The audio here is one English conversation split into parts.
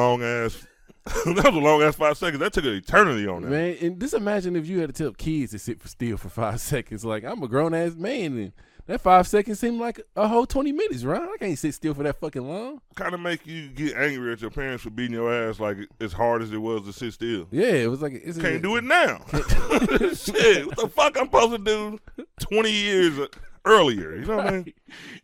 long ass. that was a long ass five seconds. That took an eternity on that. Man, and just imagine if you had to tell kids to sit for still for five seconds. Like I'm a grown ass man, and that five seconds seemed like a whole twenty minutes, right? I can't sit still for that fucking long. Kind of make you get angry at your parents for beating your ass like as hard as it was to sit still. Yeah, it was like it's Can't do it now. Shit, what the fuck I'm supposed to do 20 years earlier? You know what I mean?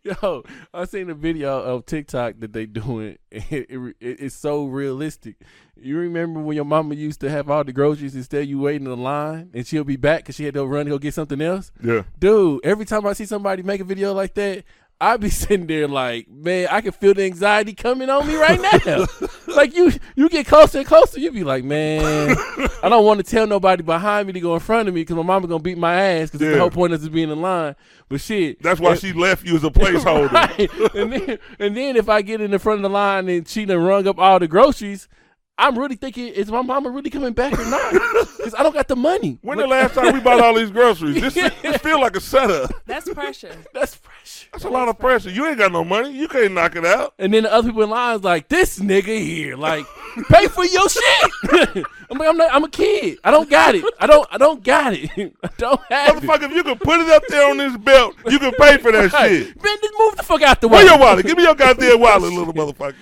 Yo, I seen a video of TikTok that they doing. And it, it, it's so realistic. You remember when your mama used to have all the groceries instead you waiting in the line and she'll be back because she had to run to go get something else? Yeah. Dude, every time I see somebody make a video like that, I be sitting there like, man, I can feel the anxiety coming on me right now. Like you, you get closer and closer, you be like, man, I don't want to tell nobody behind me to go in front of me because my mama gonna beat my ass because Yeah. the whole point is to be in the line. But shit, That's why if- she left you as a placeholder. Right. and then and then if I get in the front of the line and she done rung up all the groceries, I'm really thinking, is my mama really coming back or not? Because I don't got the money. When the last time we bought all these groceries? This, this feel like a setup. That's pressure. That's fresh. That's a lot of pressure. You ain't got no money. You can't knock it out. And then the other people in line is like, this nigga here, like, pay for your shit. I'm like, I'm not, I'm a kid. I don't got it. I don't, I don't got it. I don't have it. Motherfucker, if you can put it up there on this belt, you can pay for that Right. shit. Man, just move the fuck out the way. Where your wallet? Give me your goddamn wallet, little motherfucker.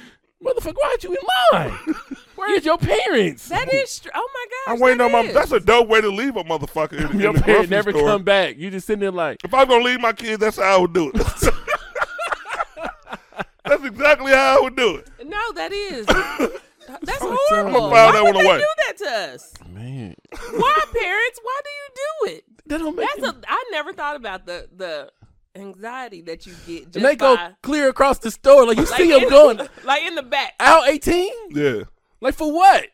Motherfucker, why'd you in line? Where's your parents? That is true. Oh my god! I'm waiting that on my. is. That's a dope way to leave a motherfucker in, in your the parents grocery never store. come back. You just sitting there like, If I'm gonna leave my kids, that's how I would do it. that's exactly how I would do it. No, that is. That's I'ma horrible. file Why that would one they away. do that to us? man, Why, parents? Why do you do it? that don't make That's a. I never thought about the the anxiety that you get just and they go by, clear across the store. Like you like see them in- going like in the back. out 18? Yeah. Like for what?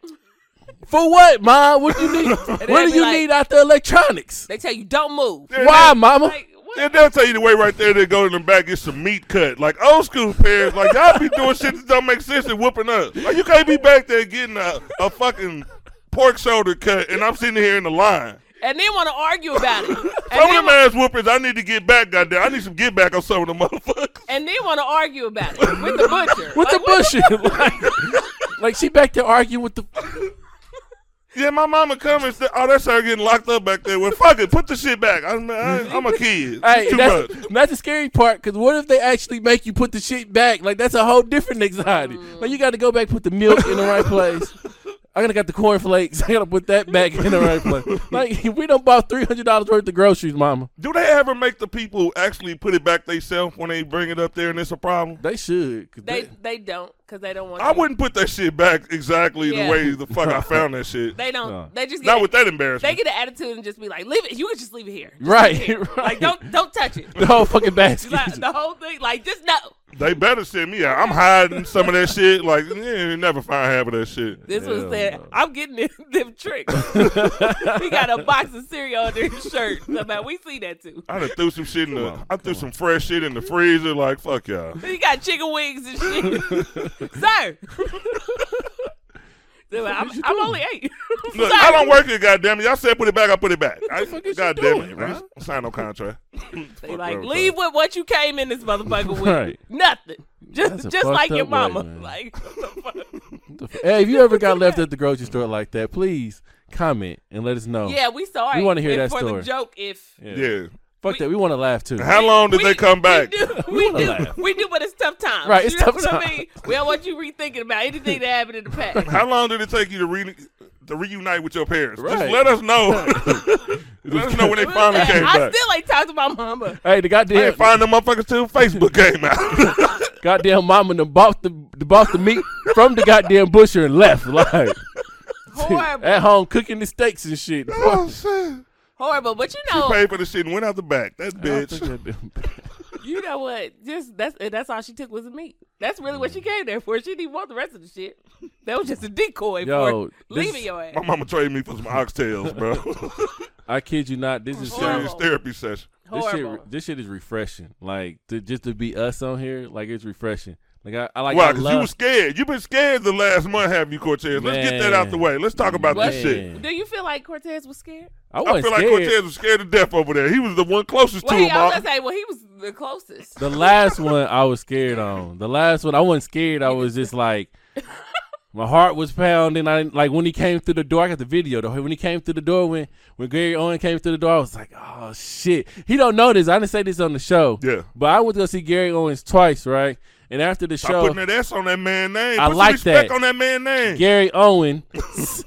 For what, mom? What do you need? what do you like- need out the electronics? They tell you don't move. Yeah, Why, they- mama? Like? Yeah, they'll tell you the way right there. They go in the back, get some meat cut. Like old school parents, like y'all be doing shit that don't make sense and whooping us. Like you can't be back there getting a, a fucking pork shoulder cut, and I'm sitting here in the line. And then want to argue about it. And Some of then, them ass whoopers, I need to get back, goddamn. I need some get back on some of the motherfuckers. and then want to argue about it with the butcher. With Like, the bullshit. like, like she back there arguing with the. Yeah, my mama come and St- oh, that's her getting locked up back there. Well, fuck it, put the shit back. I'm, I, I'm a kid. It's Hey, too that's, much. that's the scary part. Because what if they actually make you put the shit back? Like that's a whole different anxiety. Mm. Like you got to go back, put the milk in the right place. I gotta got the cornflakes. I gotta put that back in the right place. Like we don't bought three hundred dollars worth of groceries, mama. Do they ever make the people actually put it back themselves when they bring it up there and it's a problem? They should. They they don't because they don't want. I you- wouldn't put that shit back exactly Yeah. the way the fuck I found that shit. They don't. No. They just get. Not with that embarrassment. They get an attitude and just be like, "Leave it. You can just leave it here. Just Right, leave it here. right. Like don't don't touch it. the whole fucking basket. Like, the whole thing. Like just no. They better send me out. I'm hiding some of that shit. Like, yeah, you never find half of that shit. This was Hell said. no. I'm getting them, them tricks. he got a box of cereal under his shirt. So man, we see that too. I done threw some shit in the. I threw some fresh shit in the freezer. Like, fuck y'all. He got chicken wings and shit. Sir. They're like, I'm, I'm only eight. Look, Sir. I don't work here, goddamn it. Y'all said put it back, I put it back. I, fuck is you God damn doing, it. bro? I ain't Sign no contract. They like leave with what you came in this motherfucker with. Right. Nothing. Just just like your up way, mama. like what the fuck? Hey, if you ever got left at the grocery store like that, please comment and let us know. Yeah, we sorry. We wanna hear that for story. the joke. If Yeah. Fuck that. We want to laugh too. How long did we- they come back? We do. We wanna do. laugh. We do, but it's tough times. Right, it's you know tough what I mean? We don't want you rethinking about anything that happened in the past. How long did it take you to re- to reunite with your parents? Right. Just let us know. let us know when they finally came I back. still ain't talked to my mama. Hey, the I goddamn ain't find the motherfuckers till Facebook came out. goddamn mama done bought the, the bought the meat from the goddamn butcher and left. Like Horrible. at home cooking the steaks and shit. oh shit! Horrible. But you know, She know, paid for the shit and went out the back. That bitch. you know what? Just that's that's all she took was the meat. That's really what she came there for. She didn't want the rest of the shit. That was just a decoy Yo, for this- leaving your ass. My mama traded me for some oxtails, bro. I kid you not. This is Horrible. Serious therapy session. this shit. Horrible. This shit is refreshing. Like to, just to be us on here, like it's refreshing. Like I, I like. Why? Because you were scared. You've been scared the last month, have you, Cortez? Let's get that out the way. Let's talk about this shit. Do you feel like Cortez was scared? I I wasn't feel like. Cortez was scared to death over there. He was the one closest Well, to he, him. I was gonna say, well, he was the closest. The last one I was scared on. The last one I wasn't scared. I was just like, My heart was pounding. I like when he came through the door. I got the video though. When he came through the door, when when Gary Owen came through the door, I was like, "Oh shit!" He don't know this. I didn't say this on the show. Yeah. But I went to go see Gary Owens twice, right? And after the Stop show, putting that S on that man name. I Put some like respect that. on that man name. Gary Owen, I was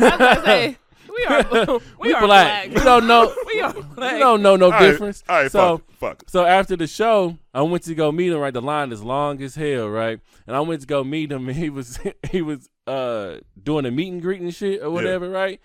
gonna say, we are we, we are black. black. We don't know. we are black. We don't know no All right, difference. All right, so fuck, it, fuck. it. So after the show, I went to go meet him. Right, the line is long as hell, right? And I went to go meet him, and he was he was uh doing a meet and greet and shit or whatever, right?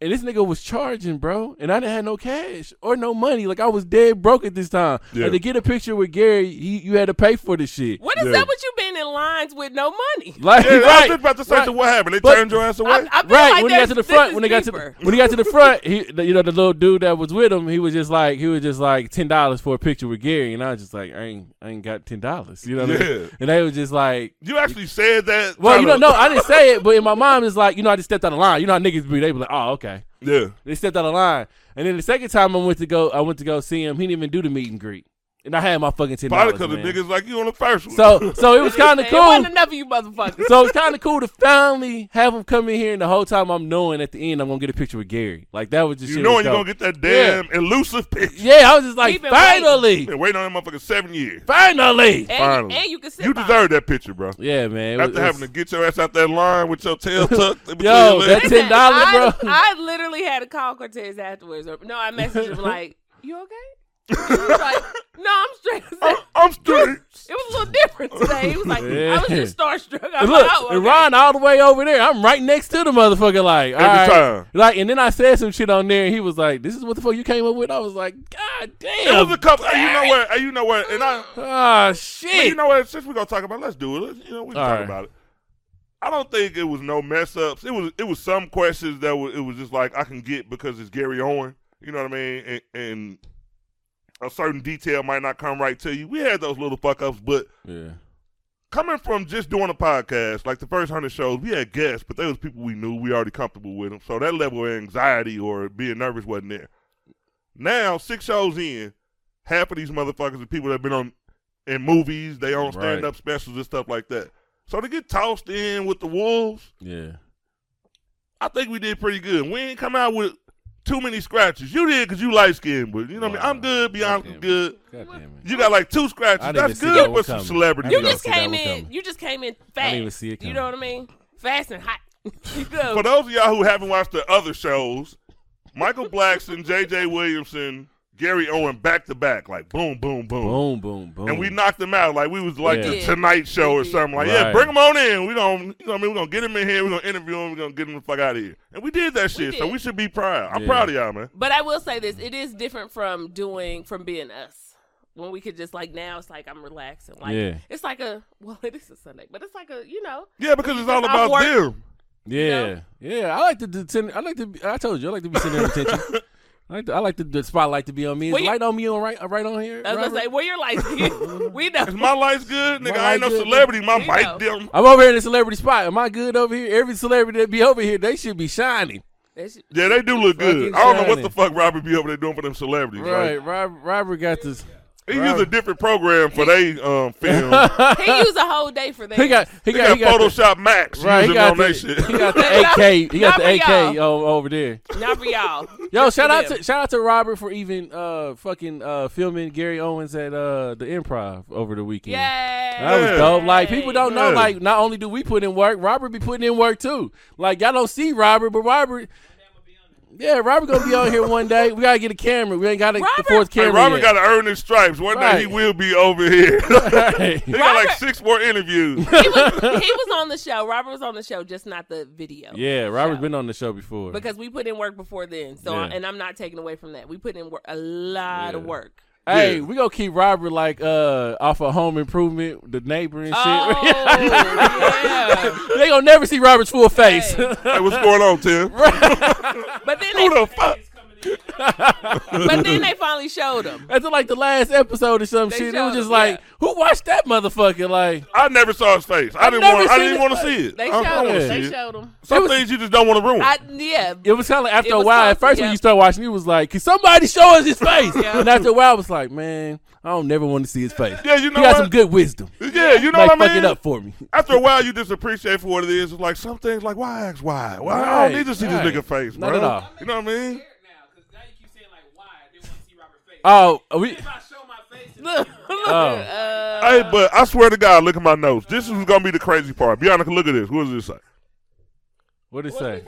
And this nigga was charging, bro, and I didn't have no cash or no money. Like I was dead broke at this time. Yeah. Like to get a picture with Gary, he, you had to pay for the shit. What is Yeah. that? What you been in lines with no money? Like Yeah, I was right, just about to say, right. so what happened? They But- turned your ass away? I, I feel Right like when he got to the front, when he got to the, when he got to the front, he you know the little dude that was with him, he was just like he was just like ten dollars for a picture with Gary, and I was just like I ain't I ain't got ten dollars, you know what I mean? Yeah. And they was just like you actually said that? Well, you don't to- know. I didn't say it, but in my mind is like, you know, I just stepped out of line. You know how niggas be? They be like, oh, okay. Yeah. They stepped out of line, and then the second time I went to go, I went to go see him. He didn't even do the meet and greet, and I had my fucking ten dollars. Probably dollars. because the niggas like you on the first one. So, so it was kind of It wasn't cool. enough of you motherfuckers. So it's kind of cool to finally have him come in here, and the whole time I'm knowing at the end I'm gonna get a picture with Gary. Like that was just you shit knowing you're going to get that damn elusive picture. Yeah, I was just like, Keep it waiting. finally, Been waiting on that motherfucker seven years. finally. and, Finally. and you can sit You deserve that picture, bro. Yeah, man. It After was- having to get your ass out that line with your tail tucked in between Yo, your that legs. $10, bro. I literally had to call Cortez afterwards. Or, no, I messaged him like, "You okay?" He was like, "No, I'm straight." I I'm, I'm straight. It was a little different today. He was like, "I was just starstruck." I'm And like, look, oh, okay. and Ron all the way over there. I'm right next to the motherfucker. Like Every all right. time. Like, and then I said some shit on there, and he was like, "This is what the fuck you came up with." I was like, "God damn." It damn!" was a couple. Hey, you know what? Hey, you know what? And I, Ah, Well, shit. you know what? Since we're gonna talk about, it, let's do it. Let's, you know, we can All talk right. about it. I don't think it was no mess ups. It was it was some questions that was it was just like I can get because it's Gary Owen. You know what I mean? And, and a certain detail might not come right to you. We had those little fuck ups, but yeah, coming from just doing a podcast, like the first hundred shows, we had guests, but they was people we knew, we already comfortable with them. So that level of anxiety or being nervous wasn't there. Now, six shows in, half of these motherfuckers are people that have been on in movies, they on stand up specials and stuff like that. So to get tossed in with the Wolves, yeah. I think we did pretty good. We ain't come out with too many scratches. You did because you light skinned, but you know what I mean? I'm good, Bianca's Goddamn. good. God damn it. You got like two scratches. That's even see that good one for some coming. celebrity. You just came in. You just came in fast. didn't even see it You know what I mean? Fast and hot. you. For those of y'all who haven't watched the other shows, Michael Blackson, J.J. Williamson, Gary Owen back to back, like boom, boom, boom. Boom, boom, boom. And we knocked them out like we was like Yeah. the Tonight Show or something. Like, yeah, bring them on in. We don't, you know I mean? We're going to get them in here. We're going to interview them. We're going to get them the fuck out of here. And we did that shit, so did. we should be proud. I'm Yeah. proud of y'all, man. But I will say this: it is different from doing from being us. When we could just like now, it's like I'm relaxing. Like Yeah. it's like a well, it is a Sunday, but it's like a you know. Yeah, because it's all about work. them. Yeah, yeah. I like to do. I like to. Be, I told you, I like to be sitting in attention. I like, to, I like the, the spotlight to be on me. Is Well, the light on me on right, right on here. I was gonna say, well, you're like we know. Is my lights good? Nigga, My I ain't no good? celebrity. My We mic know. dim. I'm over here in the celebrity spot. Am I good over here? Every celebrity that be over here, they should be shining. That shit- Yeah, they do look good. Fucking I don't know what the fuck Robert be over there doing for them celebrities. Right, Like, Rob, Robert got this. He Right. used a different program for they um, film. he used a whole day for that. He got, he They got, got, he got the, Photoshop Max right. He using got on the, that shit. he got the AK. He got the AK y'all. over there. not for y'all. Yo, Just shout out them. to shout out to Robert for even uh fucking uh filming Gary Owens at uh the Improv over the weekend. Yay! That was dope. Like people don't know. Yeah. Like not only do we put in work, Robert be putting in work too. Like y'all don't see Robert, but Robert. Yeah, Robert gonna be on here one day. We gotta get a camera. We ain't got a the Robert- fourth Hey, camera. Robert yet. got to earn his stripes. One day he will be over here. Right. he got like six more interviews. he, was, he was on the show. Robert was on the show, just not the video. Yeah, Robert's show. been on the show before. because we put in work before then. So, Yeah. and I'm not taking away from that. We put in work, a lot of work. Hey, Yeah. we gonna keep Robert like uh off of Home Improvement, the neighbor and Oh, shit. yeah. they gonna never see Robert's full face. Hey. hey, what's going on, Tim? But then they, Who the fuck? but then they finally showed him. After like the last episode or some They shit, it was showed just him, like, yeah. who watched that motherfucker? Like, I never saw his face. I I've didn't never want. I seen didn't it. want to see it. They I, I showed want him. to They see it. showed him. Some was- things you just don't want to ruin. I yeah. it was kind of like after It a was while. At close, first, when yeah. you start watching, it was like, can somebody show us his face? Yeah. And after a while, I was like, man, I don't never want to see his face. yeah, you know he got what? some good wisdom. Yeah, yeah, you know like what I fuck mean. it up for me. After a while, you just appreciate for what it is. It's like some things, like why ask why? Why I Right, don't need to see right. this nigga face, Not bro. at all. You know what I mean? Oh, are we. if I show my face, Look, look. Oh. Uh, Hey, but I swear to God, look at my notes. This is gonna be the crazy part. Bianca, look at this. What does this say? What did it what are we say?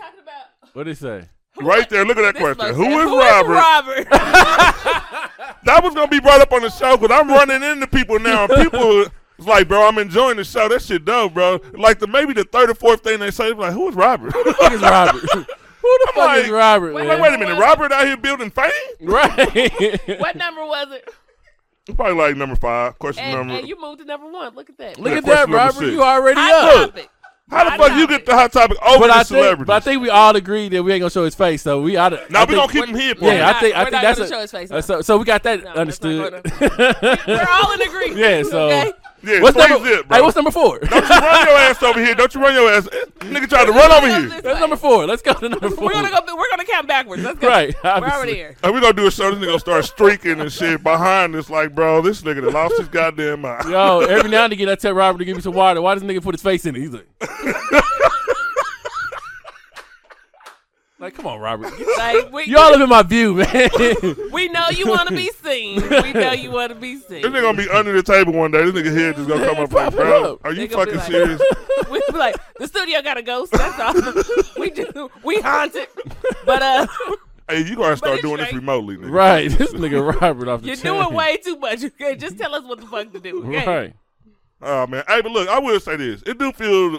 What did it say? Right there. Look at that This question. Who is, Who say, is Robert? Robert? That was gonna be brought up on the show because I'm running into people now. and People. It's like, bro, I'm enjoying the show. That shit dope, bro. Like the maybe the third or fourth thing they say like, who is Robert? Who the fuck is Robert? Who the fuck like, is Robert? wait, man? Wait a minute, Robert out here building fame? Right. what number was it? Probably like number five. Question And, number. and you moved to number one. Look at that. Look Yeah, at that, Robert. six. You already Hot up. topic. How the Hot fuck you get the hot topic over But the I think, celebrities? but I think we all agree that we ain't gonna show his face. So we ought to. now I we gonna keep him here. We're Yeah, I think I think that's gonna a, show his face, uh, so. So we got that No, understood. We're all in agreement. yeah. So Okay? Yeah, what's number? zip, bro. hey, what's number four? Don't you run your ass over here. Don't you run your ass. Nigga tried to run over here. That's number four. Let's go to number 4 We're gonna go. We're gonna count backwards. Let's go. Right, We're obviously. already here. And we gonna do a show. This nigga gonna start streaking and shit behind us. Like, bro, this nigga that lost his goddamn mind. Yo, every now and again I tell Robert to give me some water. Why does this nigga put his face in it? He's like, like, come on, Robert. Like we, You all live in my view, man. we know you want to be seen. We know you want to be seen. This nigga gonna be under the table one day. This nigga head just gonna come up like, Pop it bro, up. are you They gonna be fucking like- serious? we be like the studio got a ghost. That's all. we do. We haunted. But uh, hey, you gonna start it's doing this remotely, nigga. right, this nigga Robert off the you're chain. doing way too much. Okay, just tell us what the fuck to do. Okay? Right. Oh man. Hey, but look, I will say this. It do feel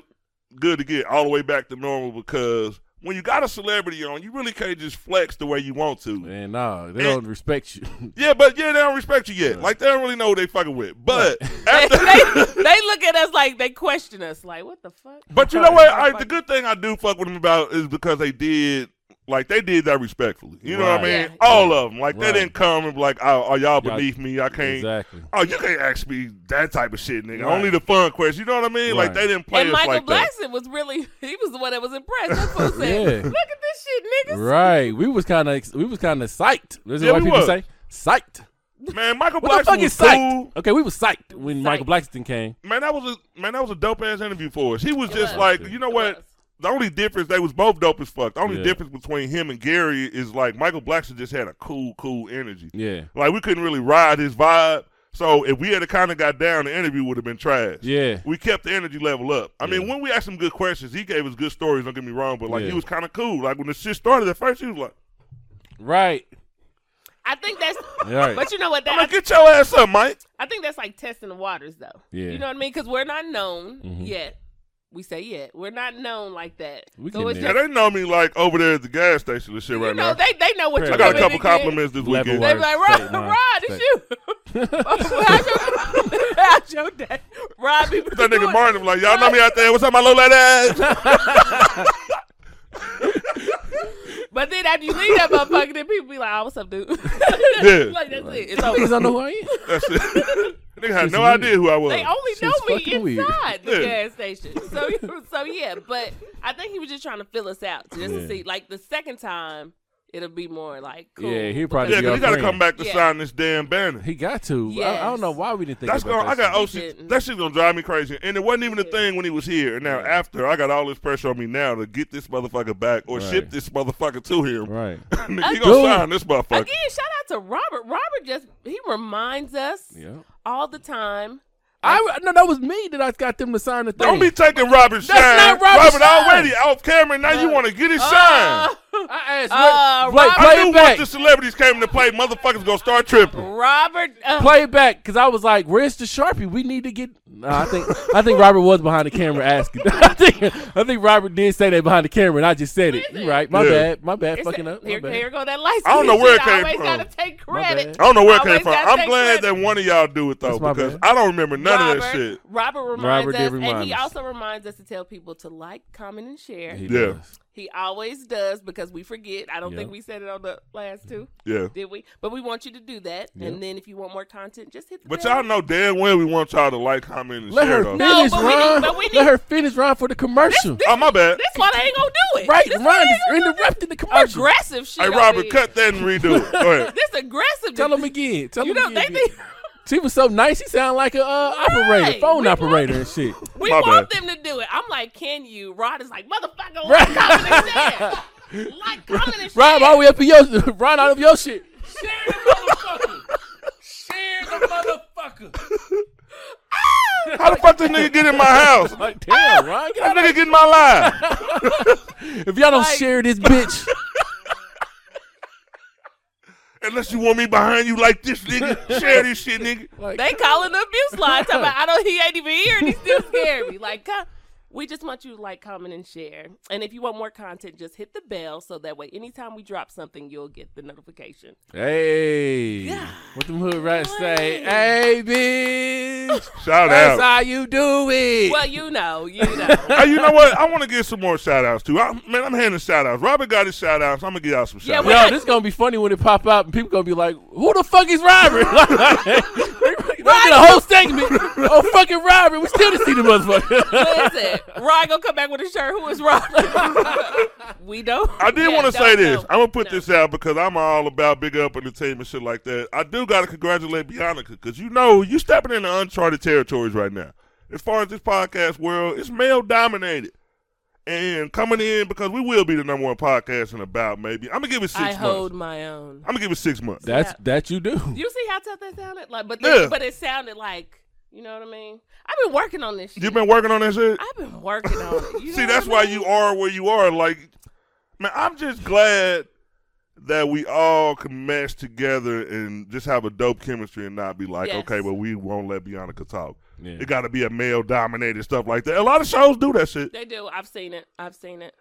good to get all the way back to normal because when you got a celebrity on, you really can't just flex the way you want to. Man, nah, they don't respect you. Yeah, but yeah, they don't respect you yet. Like they don't really know what they fucking with. But They, after, they, they look at us like they question us. Like what the fuck? but you know what? I, the good thing I do fuck with them about is because they did. Like they did that respectfully, you know what I mean? Yeah. All of them, like they didn't come and be like, "Oh, are y'all Y'all- beneath me? I can't." Exactly. Oh, you can't ask me that type of shit, nigga. Right. Only the fun questions. You know what I mean? Like they didn't play And us Michael like that. Blackson was really he was the one that was impressed. That's what I said. Yeah. Look at this shit, niggas. Right. We was kind of we was kind of psyched. This is Yeah, what people was. say. Psyched. Man, Michael What Blackson was psyched? cool. Okay, we was psyched when Psyched. Michael Blackson came. Man, that was a man. That was a dope ass interview for us. He was It just was. like, you know It what? was. The only difference, they was both dope as fuck. The only Yeah. difference between him and Gary is like Michael Blackson just had a cool, cool energy. Yeah. Like we couldn't really ride his vibe. So if we had kind of got down, the interview would have been trash. Yeah. We kept the energy level up. I mean, when we asked him good questions, he gave us good stories. Don't get me wrong, but like Yeah. he was kind of cool. Like when the shit started at first, he was like, Right. I think that's. Right. But you know what? That, "I'm That, like, get your ass up, Mike." I think that's like testing the waters, though. Yeah. You know what I mean? Because we're not known Mhm. yet. We say yet. We're not known like that. We so it's there. Yeah, just, they know me like over there at the gas station and shit you right know, now. they they know what I you're I got a couple compliments this Level weekend. They be like, Rod, State line. Rod, it's you. how's, your, how's your day? Rod, be That nigga Martin was like, y'all know me out there. What's up, my little lady ass? But then after you leave that motherfucker, then people be like, oh, what's up, dude? Yeah. like, that's it. It's Niggas over. don't know who I am. That's it. Nigga had no weird. idea who I was. They only Shit's know me fucking weird. inside the Yeah. gas station. So, so yeah. But I think he was just trying to fill us out just Yeah. to see. Like the second time, it'll be more like cool. Yeah, he'll probably yeah, because he got to come back to Yeah. sign this damn banner. He got to. I, I don't know why we didn't think That's about gonna. I that got. OC. That shit's gonna drive me crazy. And it wasn't even a Yeah. thing when he was here. And now after, I got all this pressure on me now to get this motherfucker back or Right. ship this motherfucker to him. Right. Nigga, he gonna sign this motherfucker. Again, shout out to Robert. Robert just he reminds us Yeah. All the time. I no, that was me that I got them to sign the thing. Don't be taking Robert's That's shine. not Robert's Robert shine. already off camera. Now you want to get his uh, shine. I asked. Uh, play, Robert- play I knew back. once the celebrities came to play, motherfuckers gonna start tripping. Robert. Uh, play it back because I was like, "Where's the sharpie? We need to get." Nah, I think I think Robert was behind the camera asking. I think I think Robert did say that behind the camera, and I just said it. You're right? My Yeah. bad. My bad. it's a- Fucking up. My here, bad. here go that license. I don't know where it came Always from. gotta take credit. I don't know where it always came from. I'm glad credit. that one of y'all do it though because bad. I don't remember none Robert, of that shit. Robert reminds Robert us, remind and he us. also reminds us to tell people to like, comment, and share. He Yeah. does. He always does because we forget. I don't Yeah. think we said it on the last two, Yeah. did we? But we want you to do that, Yeah. and then if you want more content, just hit the But bell. y'all know damn well we want y'all to like, comment, and Let share her though. No, finish, but we need- but we need- Let her finish, Ron, for the commercial. Oh my bad. That's why they ain't gonna do it. right, This Ron is ain't gonna do interrupting the commercial. Aggressive shit. Hey Robert, cut that and redo it. Go ahead. This aggressive. Tell them again. Tell You them know they again. think She was so nice. She sounded like a uh, operator, phone We operator and shit. We My want bad. them to do it. I'm like, can you? Rod is like, motherfucker, Right. like, comment and share. Like, comment and share. Rob all the way up in your, Ron out of your shit. Share the motherfucker. Share the motherfucker. How the fuck this nigga get in my house? Like, damn, Ron, get How out nigga get in my line? If y'all don't Like- share this bitch, Unless you want me behind you like this, nigga. Share this shit, nigga. like, They calling the abuse line. Talking about, I don't. He ain't even here, and he still scared me. Like, co- we just want you to like, comment, and share. And if you want more content, just hit the bell so that way, anytime we drop something, you'll get the notification. hey, what them hood rats say? Hey, bitch, Shout that's out. how you do it. Well, you know, you know. Hey, you know what? I want to give some more shout outs too. I, man, I'm handing shout outs. Robert got his shout outs. I'm going to give y'all some shout we outs. Yo, this is gonna be funny when it pop out and people gonna be like, "Who the fuck is Robert?" They did a whole segment. Oh, fucking Robert. We still didn't see the motherfucker. Listen, Ryan gonna come back with a shirt. Who is Rod? we don't. I did Yeah, want to don't say this. know. I'm gonna put No. this out because I'm all about big up entertainment shit like that. I do gotta congratulate Bianca because you know you stepping into uncharted territories right now. As far as this podcast world, it's male dominated. And coming in because we will be the number one podcast in about maybe. I'm gonna give it six I months. hold my own. I'm gonna give it six months. That's Yeah. that you do. You see how tough that sounded? Like, but Yeah. but it sounded like you know what I mean. I've been working on this. Shit. You've been working on that shit. I've been working on it. You See, that's why I mean? you are where you are. Like, man, I'm just glad that we all can mesh together and just have a dope chemistry and not be like, Yes. okay, well, we won't let Bianca talk. Yeah. It got to be a male dominated stuff like that. A lot of shows do that shit. They do. I've seen it. I've seen it.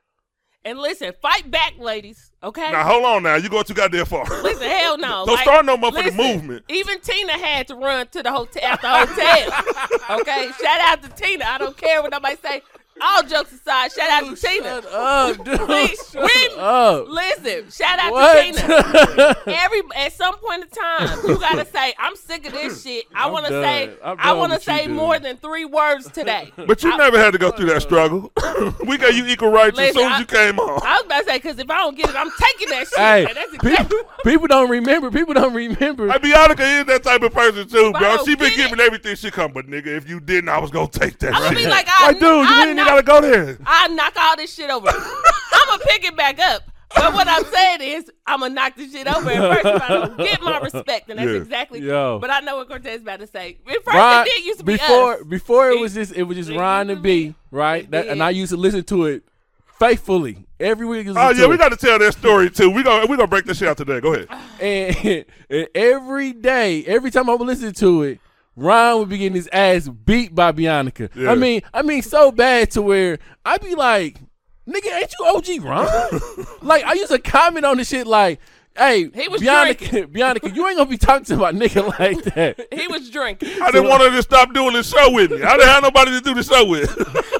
And listen, fight back, ladies. Okay. Now, hold on now. You going too goddamn far. Listen, hell no. Don't Like, start no motherfucking listen, movement. Even Tina had to run to the hotel at the hotel. okay, shout out to Tina. I don't care what nobody say. All jokes aside, shout out to Tina. Shut up, dude. Please, Shut we- up. Listen, shout out What? to Tina. Every at some point in time, you gotta say, "I'm sick of this shit." I I'm want to done. say, I'm I want to say more than three words today. But you never had to go through that struggle. we got you equal rights as soon as I- you came on. I was about to say because if I don't get it, I'm taking that shit. hey, that's exactly people, people don't remember. People don't remember. Hey, Bianca is that type of person too, If bro. She been get giving everything she come, but nigga, if you didn't, I was gonna take that. I'm gonna shit. be like, I, like, dude, you I didn't knock, gotta go there. I knock all this shit over. I'm gonna pick it back up. But what I'm saying is, I'm gonna knock this shit over. And first, if I don't get my respect, and that's Yeah. exactly. Yo. But I know what Cortez about to say. At first, Ron- it did used to be before us. before it It- was just it was just it Ron and. B, right? That, and. I used to listen to it faithfully every week. Oh yeah, we got to tell that story too. We gonna we gonna break this shit out today. Go ahead. and, and every day, every time I would listen to it, Ron would be getting his ass beat by Bianca. Yeah. I mean, I mean, so bad to where I'd be like, "Nigga, ain't you OG Ron?" like I used to comment on the shit like. Hey, He was Bianca, Bianca, you ain't gonna be talking to my nigga like that. He was drinking. I didn't want her to stop doing the show with me. I didn't have nobody to do the show with.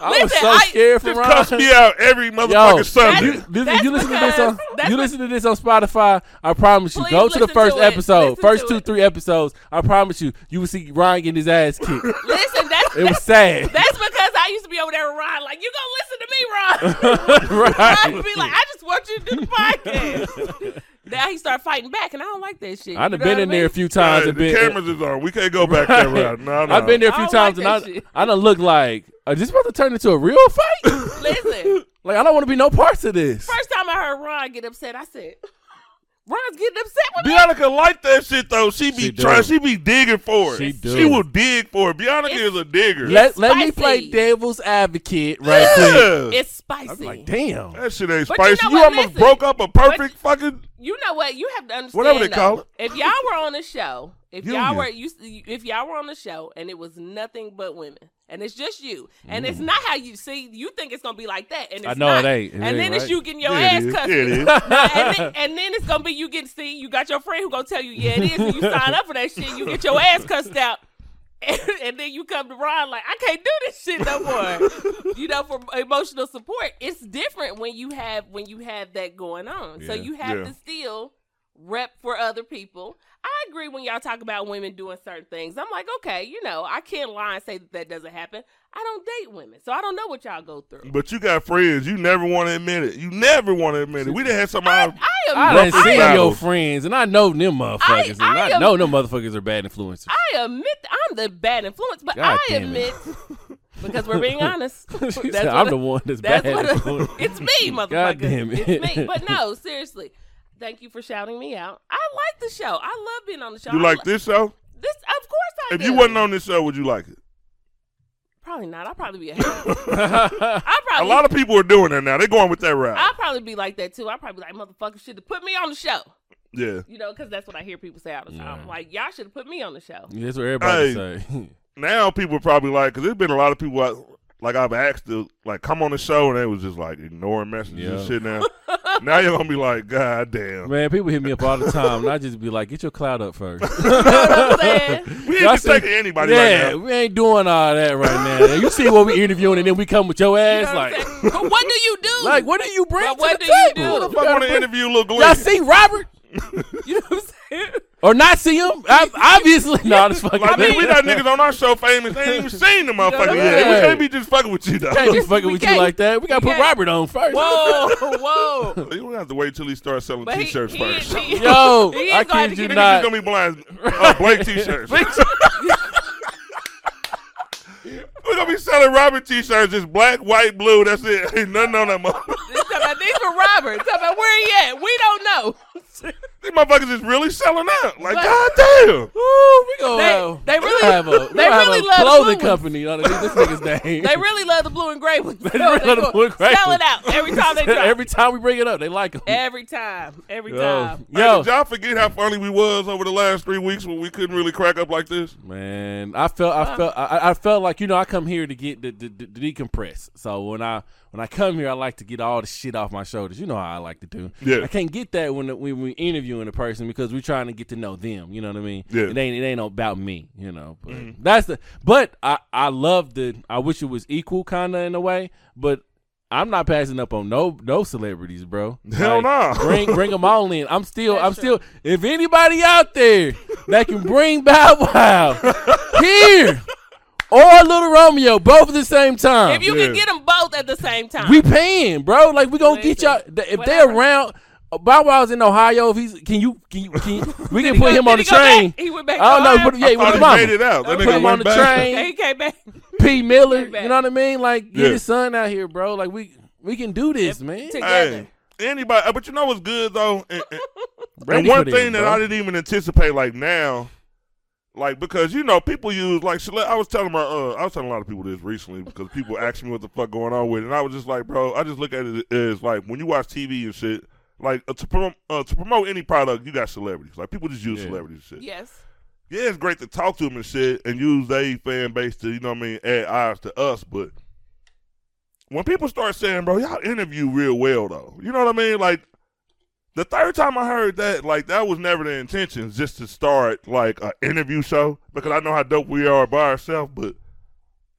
I was Listen, so I- scared for Just Ron. cuss me out every motherfucking Yo, Sunday. you, That's- listen, that's you listen to this on you listen to this on Spotify. I promise you. Go to the first to episode, Listen first two, it. three episodes. I promise you, you will see Ryan getting his ass kicked. Listen, that's It was sad. that's because I used to be over there with Ron. Like, you gonna listen to me, Ron? I'd right. be like, I just want you to do the podcast. Now he started fighting back, and I don't like that shit. I've You know been in I there a few times Hey, and the been. cameras is on. We can't go back that route. No, no. I've been there a few don't times like and I, shit. I don't look like. Is this about to turn into a real fight? Listen, like I don't want to be no parts of this. first time I heard Ron get upset, I said, Ron's getting upset with me. Bianca like that shit though. She be She do. trying. She be digging for it. She do. She will dig for it. Bianca It's- is a digger. Let let me spicy. play devil's advocate right quick. yeah. It's spicy. I'm like, damn. That shit ain't But you spicy. know You, what? almost Listen. broke up a perfect fucking. you know what? You have to understand. Whatever they though, call it. If y'all were on a show, if y'all were you, if y'all were on the show and it was nothing but women, and it's just you, and it's not how you see. You think it's gonna be like that, and it's Mm. I know not. it ain't. It and ain't, then it's you getting your Yeah, ass cussed. Yeah, and, then, and then it's gonna be you getting see. You got your friend who gonna tell you, yeah, it is, and you sign up for that shit. You get your ass cussed out. And, and then you come to Ron like I can't do this shit no more. you know, for emotional support, it's different when you have when you have that going on. So you have yeah. to still rep for other people. I agree when y'all talk about women doing certain things. I'm like, okay, you know, I can't lie and say that that doesn't happen. I don't date women, so I don't know what y'all go through. But you got friends. You never want to admit it. You never want to admit it. We done had some. I, out- I am. I Rough done seen battles. your friends, and I know them motherfuckers, and I I am- know them motherfuckers are bad influencers. I admit I'm the bad influence, but God I admit because we're being honest. That's said, I'm I- the one that's, That's bad what influence. it's me, motherfucker. God damn it. It's me. But no, seriously. Thank you for shouting me out. I like the show. I love being on the show. you I like lo- this show? This, of course I do. If do. you wasn't on this show, would you like it? probably not. I'll probably be a hater. I'll A lot of people are doing that now. They're going with that route. I'll probably be like that too. I'll probably be like, motherfucker should have put me on the show. yeah. You know, because that's what I hear people say all the time. Yeah. Like, y'all should have put me on the show. That's what everybody Hey. say. Now people are probably like, because there's been a lot of people out, like I've asked to like come on the show, and they was just like ignoring messages and shit. Now, now you're gonna be like, God damn. Man, people hit me up all the time, and I just be like, "Get your cloud up first. You know what I'm saying? We ain't Y'all just see- taking anybody yeah, right now. we ain't doing all that right now. You see what we interviewing, and then we come with your You ass know what like, saying? But what do you do? like, what do you bring But to what the do you table? do? If I want to interview Lil Glenn, Y'all see Robert You know what I'm saying? Or not see him? I, obviously, no. This fucking like thing. we got niggas on our show famous. They ain't even seen the motherfucker what yet. I'm We can't be just fucking with you though. Can't be Just- fucking we with you can't- like that. We gotta put can't- Robert on first. Whoa, whoa. You don't have to wait till he starts selling But t-shirts he- first. he- Yo, He I is gonna have kid to you get Niggas a- not. gonna be blind. Uh, blank t-shirts. We're gonna be selling Robert t-shirts, just black, white, blue. That's it. Ain't nothing on that motherfucker. This about these for Robert. Talking about where he at? We don't know. These motherfuckers is really selling out. Like, But- god damn. Ooh, we gonna They- have, they we really- gonna have a, we they gonna have really a love the clothing blue ones. company underneath this nigga's name. They really love the blue and gray ones. They really love the blue and gray Sell ones. it out every time they drop. Every time we bring it up, they like them. every time. Every Yo, time. Hey, yo, did y'all forget how funny we was over the last three weeks when we couldn't really crack up like this? Man, I felt I felt I, I felt like you know I come here to get the, the, the, decompress. So when I when I come here, I like to get all the shit off my shoulders. You know how I like to do. Yeah. I can't get that when when we interviewing a person because we're trying to get to know them. You know what I mean? Yeah. It ain't it ain't about me. You know. But mm-hmm. that's the. But I I love the. I wish it was equal kind of in a way, but. I'm not passing up on no no celebrities, bro. Hell no. Bring bring them all in. I'm still That's I'm true. still. If anybody out there that can bring Bow Wow here or Little Romeo both at the same time, If you Yeah. can get them both at the same time. we paying, bro. Like we gonna get y'all. If whatever. they're around, Bow Wow's in Ohio. If he's can you can you can you, we can put go- him on the he go back? train. He went back. I don't know. Ohio? Put, yeah, I with his he mama. made it out. That Put him on the back. train. He came back. P Miller. Back. You know what I mean? Like get Yeah. his son out here, bro. Like we we can do this, man. Together. Hey, anybody, uh, but you know what's good though? And, and- and one thing them, that bro. I didn't even anticipate, like now, like because you know people use like I was telling my uh, I was telling a lot of people this recently because people ask me what the fuck going on with it, and I was just like, bro, I just look at it as like when you watch TV and shit, like uh, to promote uh, to promote any product, you got celebrities. Like people just use Yeah. celebrities and shit. Yes. Yeah, it's great to talk to them and shit and use their fan base to you know what I mean add eyes to us, but when people start saying, bro, y'all interview real well though, you know what I mean, like. The third time I heard that, like that was never the intention, just to start like an interview show because I know how dope we are by ourselves. But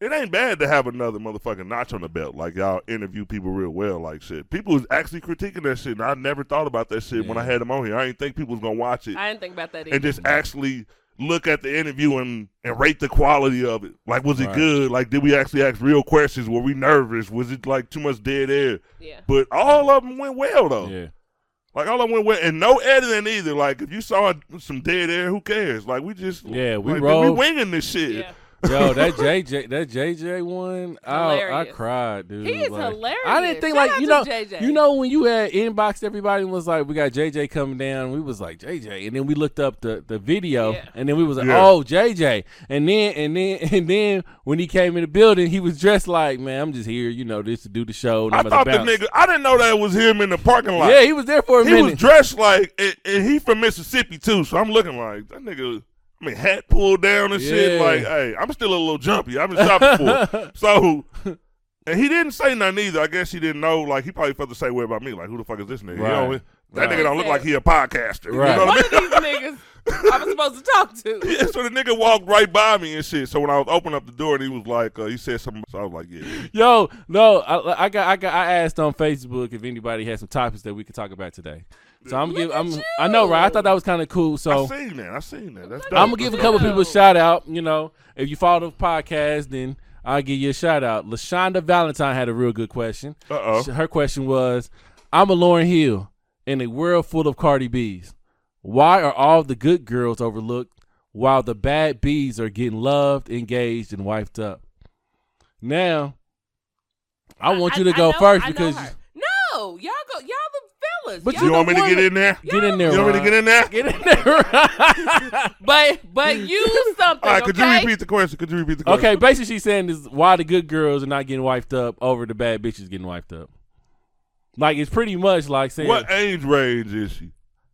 it ain't bad to have another motherfucking notch on the belt. Like y'all interview people real well, like shit. People was actually critiquing that shit, and I never thought about that shit when I had them on here. I didn't think people was gonna watch it I didn't think about that either. and just actually look at the interview and, and rate the quality of it. Like, was it Right. good? Like, did we actually ask real questions? Were we nervous? Was it like too much dead air? yeah. But all of them went well though. Yeah. Like all of them went well, and no editing either. Like if you saw some dead air, who cares? Like we just Yeah, we like, roll- we winging this shit. Yeah. Yo, that JJ, that JJ one, I, I cried, dude. He is Like, hilarious. I didn't think Shout like you know, JJ. you know when you had inboxed everybody and was like, we got JJ coming down. We was like JJ, and then we looked up the, the video, Yeah. and then we was like, Yeah. oh JJ, and then and then and then when he came in the building, he was dressed like, man, I'm just here, you know, just to do the show. and I I'm thought the nigga. I didn't know that was him in the parking lot. Yeah, he was there for a minute. he was dressed like, and, and he from Mississippi too. So I'm looking like that nigga. I mean, hat pulled down and shit. Yeah. Like, hey, I'm still a little jumpy. I've been shot before. so, and he didn't say nothing either. I guess he didn't know. Like, he probably felt the same way about me. Like, who the fuck is this nigga? You Right. know, that Right. nigga don't look like he a podcaster. Right. You know what I mean? One of these niggas I was supposed to talk to. Yeah, so the nigga walked right by me and shit. So when I was opening up the door, and he was like, uh, he said something. So I was like, yeah. Yo, no, I, I got, I got, I asked on Facebook if anybody had some topics that we could talk about today. So I'm Look give. at I'm. I know, right? I thought that was kind of cool. So I So seen that. I seen that. That's dope. I'm gonna give a couple people a shout out. You know, if you follow the podcast, then I'll give you a shout out. Lashonda Valentine had a real good question. Uh-oh. Her question was, "I'm a Lauryn Hill in a world full of Cardi B's. Why are all the good girls overlooked while the bad bees are getting loved, engaged, and wifed up?" Now, I want you to go know- first I know because her. no, y'all go, y'all the fellas. But Y'all You the want me to get in there? get in there. You want me to get in there? Get in there. But but use something. All right, could you repeat the question? Could you repeat the question? Okay, basically she's saying is why the good girls are not getting wiped up over the bad bitches getting wiped up. Like it's pretty much like saying What age range is she?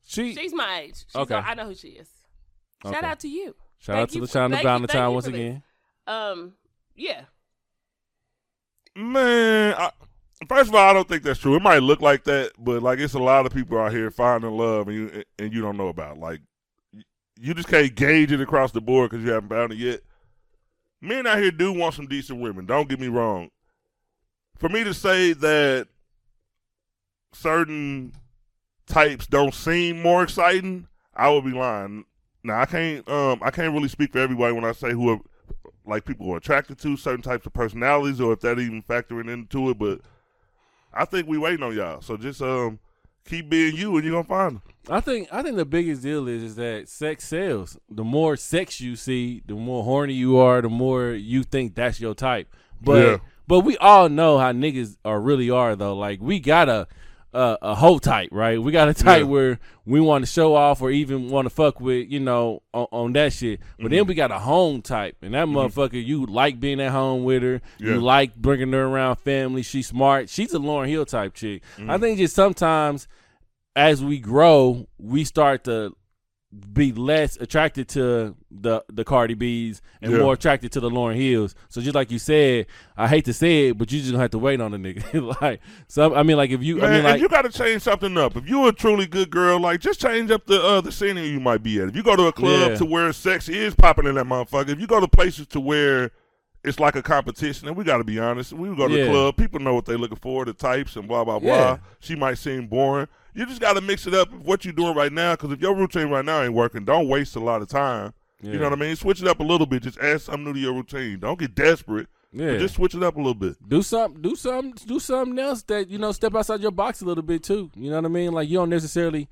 she. She's my age. She's Okay. okay. I know who she is. Shout Okay. out to you. Shout thank out to you the for- China thank you- thank Valentine once for this. again. Um, yeah. Man, I, first of all, I don't think that's true. It might look like that, but like it's a lot of people out here finding love, and you and you don't know about. Like you just can't gauge it across the board because you haven't found it yet. Men out here do want some decent women. Don't get me wrong. For me to say that certain types don't seem more exciting, I would be lying. Now I can't um I can't really speak for everybody when I say who are, like people are attracted to certain types of personalities or if that even factoring into it, but I think we waiting on y'all. So just um keep being you and you're gonna find them. I think I think the biggest deal is is that sex sells. The more sex you see, the more horny you are, the more you think that's your type. But Yeah. but we all know how niggas are really are though. Like we got a a, hoe type, right? We got a type Yeah. where we want to show off or even want to fuck with, you know, on, on that shit. But Mm-hmm. then we got a home type, and that motherfucker, you like being at home with her. Yeah. You like bringing her around family. She's smart. She's a Lauryn Hill type chick. Mm-hmm. I think just sometimes as we grow, we start to be less attracted to the the Cardi B's and Yeah. more attracted to the Lauryn Hills. So just like you said, I hate to say it, but you just gonna have to wait on the nigga. like some, I mean, like if you, Man, I mean, like you got to change something up. If you're a truly good girl, like just change up the uh, the scenery you might be at. If you go to a club Yeah. to where sex is popping in that motherfucker, if you go to places to where it's like a competition, and we got to be honest, we go to Yeah. the club, people know what they're looking for, the types and blah blah blah. She might seem boring. You just got to mix it up with what you're doing right now, because if your routine right now ain't working, don't waste a lot of time. You know what I mean? Switch it up a little bit. Just add something new to your routine. Don't get desperate. Yeah. Just switch it up a little bit. do something, do something, do something else that you know, step outside your box a little bit too. You know what I mean? Like you don't necessarily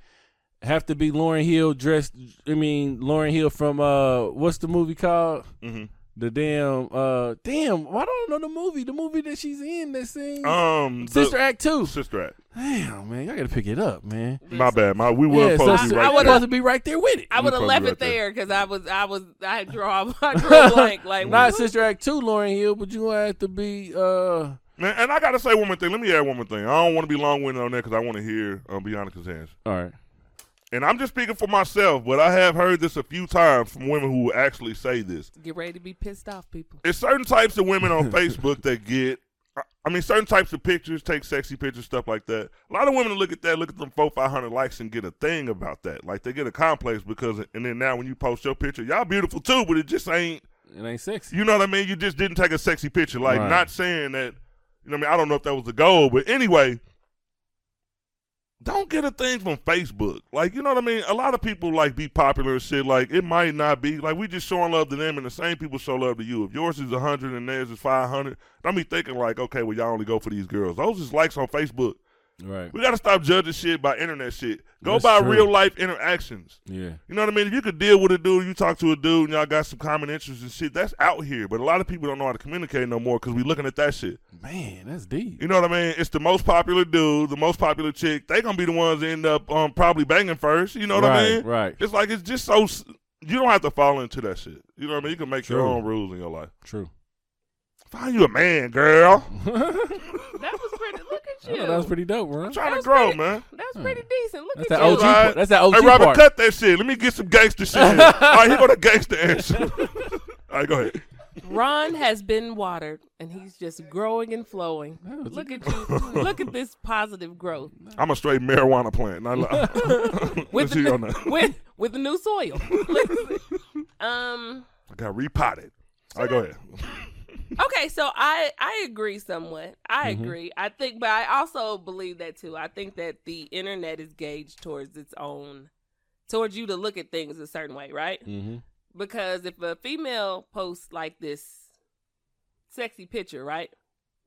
have to be Lauryn Hill dressed. I mean, Lauryn Hill from uh, what's the movie called? hmm The damn, uh, damn. Why don't I know the movie? The movie that she's in that scene Um, the- Sister Act Two. Sister Act. Damn, man, I gotta pick it up, man. My bad. My we were Yeah, supposed so to be I right would've- there. supposed to be right there with it. I would have left right it there. there because I was I was I draw I drew a blank like Not what? Sister Act Two, Lauryn Hill, but you gonna have to be. uh Man, and I gotta say one more thing. Let me add one more thing. I don't want to be long winded on that because I want to hear um, Bianca's hands. All right. And I'm just speaking for myself, but I have heard this a few times from women who actually say this. Get ready to be pissed off, people. It's certain types of women on Facebook that get. I- I mean, certain types of pictures, take sexy pictures, stuff like that. A lot of women look at that, look at them four, five hundred likes, and get a thing about that. Like they get a complex because, and then now when you post your picture, y'all beautiful too, but it just ain't. It ain't sexy. You know what I mean? You just didn't take a sexy picture. Like, Right. not saying that, you know what I mean? I don't know if that was the goal, but anyway, don't get a thing from Facebook. Like, you know what I mean? A lot of people, like, be popular and shit. Like, it might not be. Like, we just showing love to them, and the same people show love to you. If yours is 100 and theirs is 500, don't be thinking, like, okay, well, y'all only go for these girls. Those is likes on Facebook. Right. We got to stop judging shit by internet shit. Go That's by true. real life interactions. Yeah. You know what I mean? If you could deal with a dude, you talk to a dude, and y'all got some common interests and shit, that's out here. But a lot of people don't know how to communicate no more because we looking at that shit. Man, that's deep. You know what I mean? It's the most popular dude, the most popular chick. They gonna be the ones that end up um, probably banging first. You know what right, I mean? Right. It's like it's just so. You don't have to fall into that shit. You know what I mean? You can make your own rules in your life. True. Find you a man, girl. That was pretty. Look at I you. that was pretty dope, bro. I'm trying to was grow, pretty- man. That's pretty decent. Look That's at that you. OG. Right. part. That's that OG Hey, Robert, part. cut that shit. Let me get some gangster shit. Here. All right, here go the gangster answer. All right, go ahead. Ron has been watered, and he's just growing and flowing. Look at you. Look at this positive growth I'm a straight marijuana plant. Not li- with Let's see the, on that. with with the new soil. Um, I got repotted. All right, go ahead. Okay, so I I agree somewhat. I Mhm. agree. I think, but I also believe that too. I think that the internet is gauged towards its own, towards you to look at things a certain way, right? Mm-hmm. Because if a female posts like this sexy picture, right,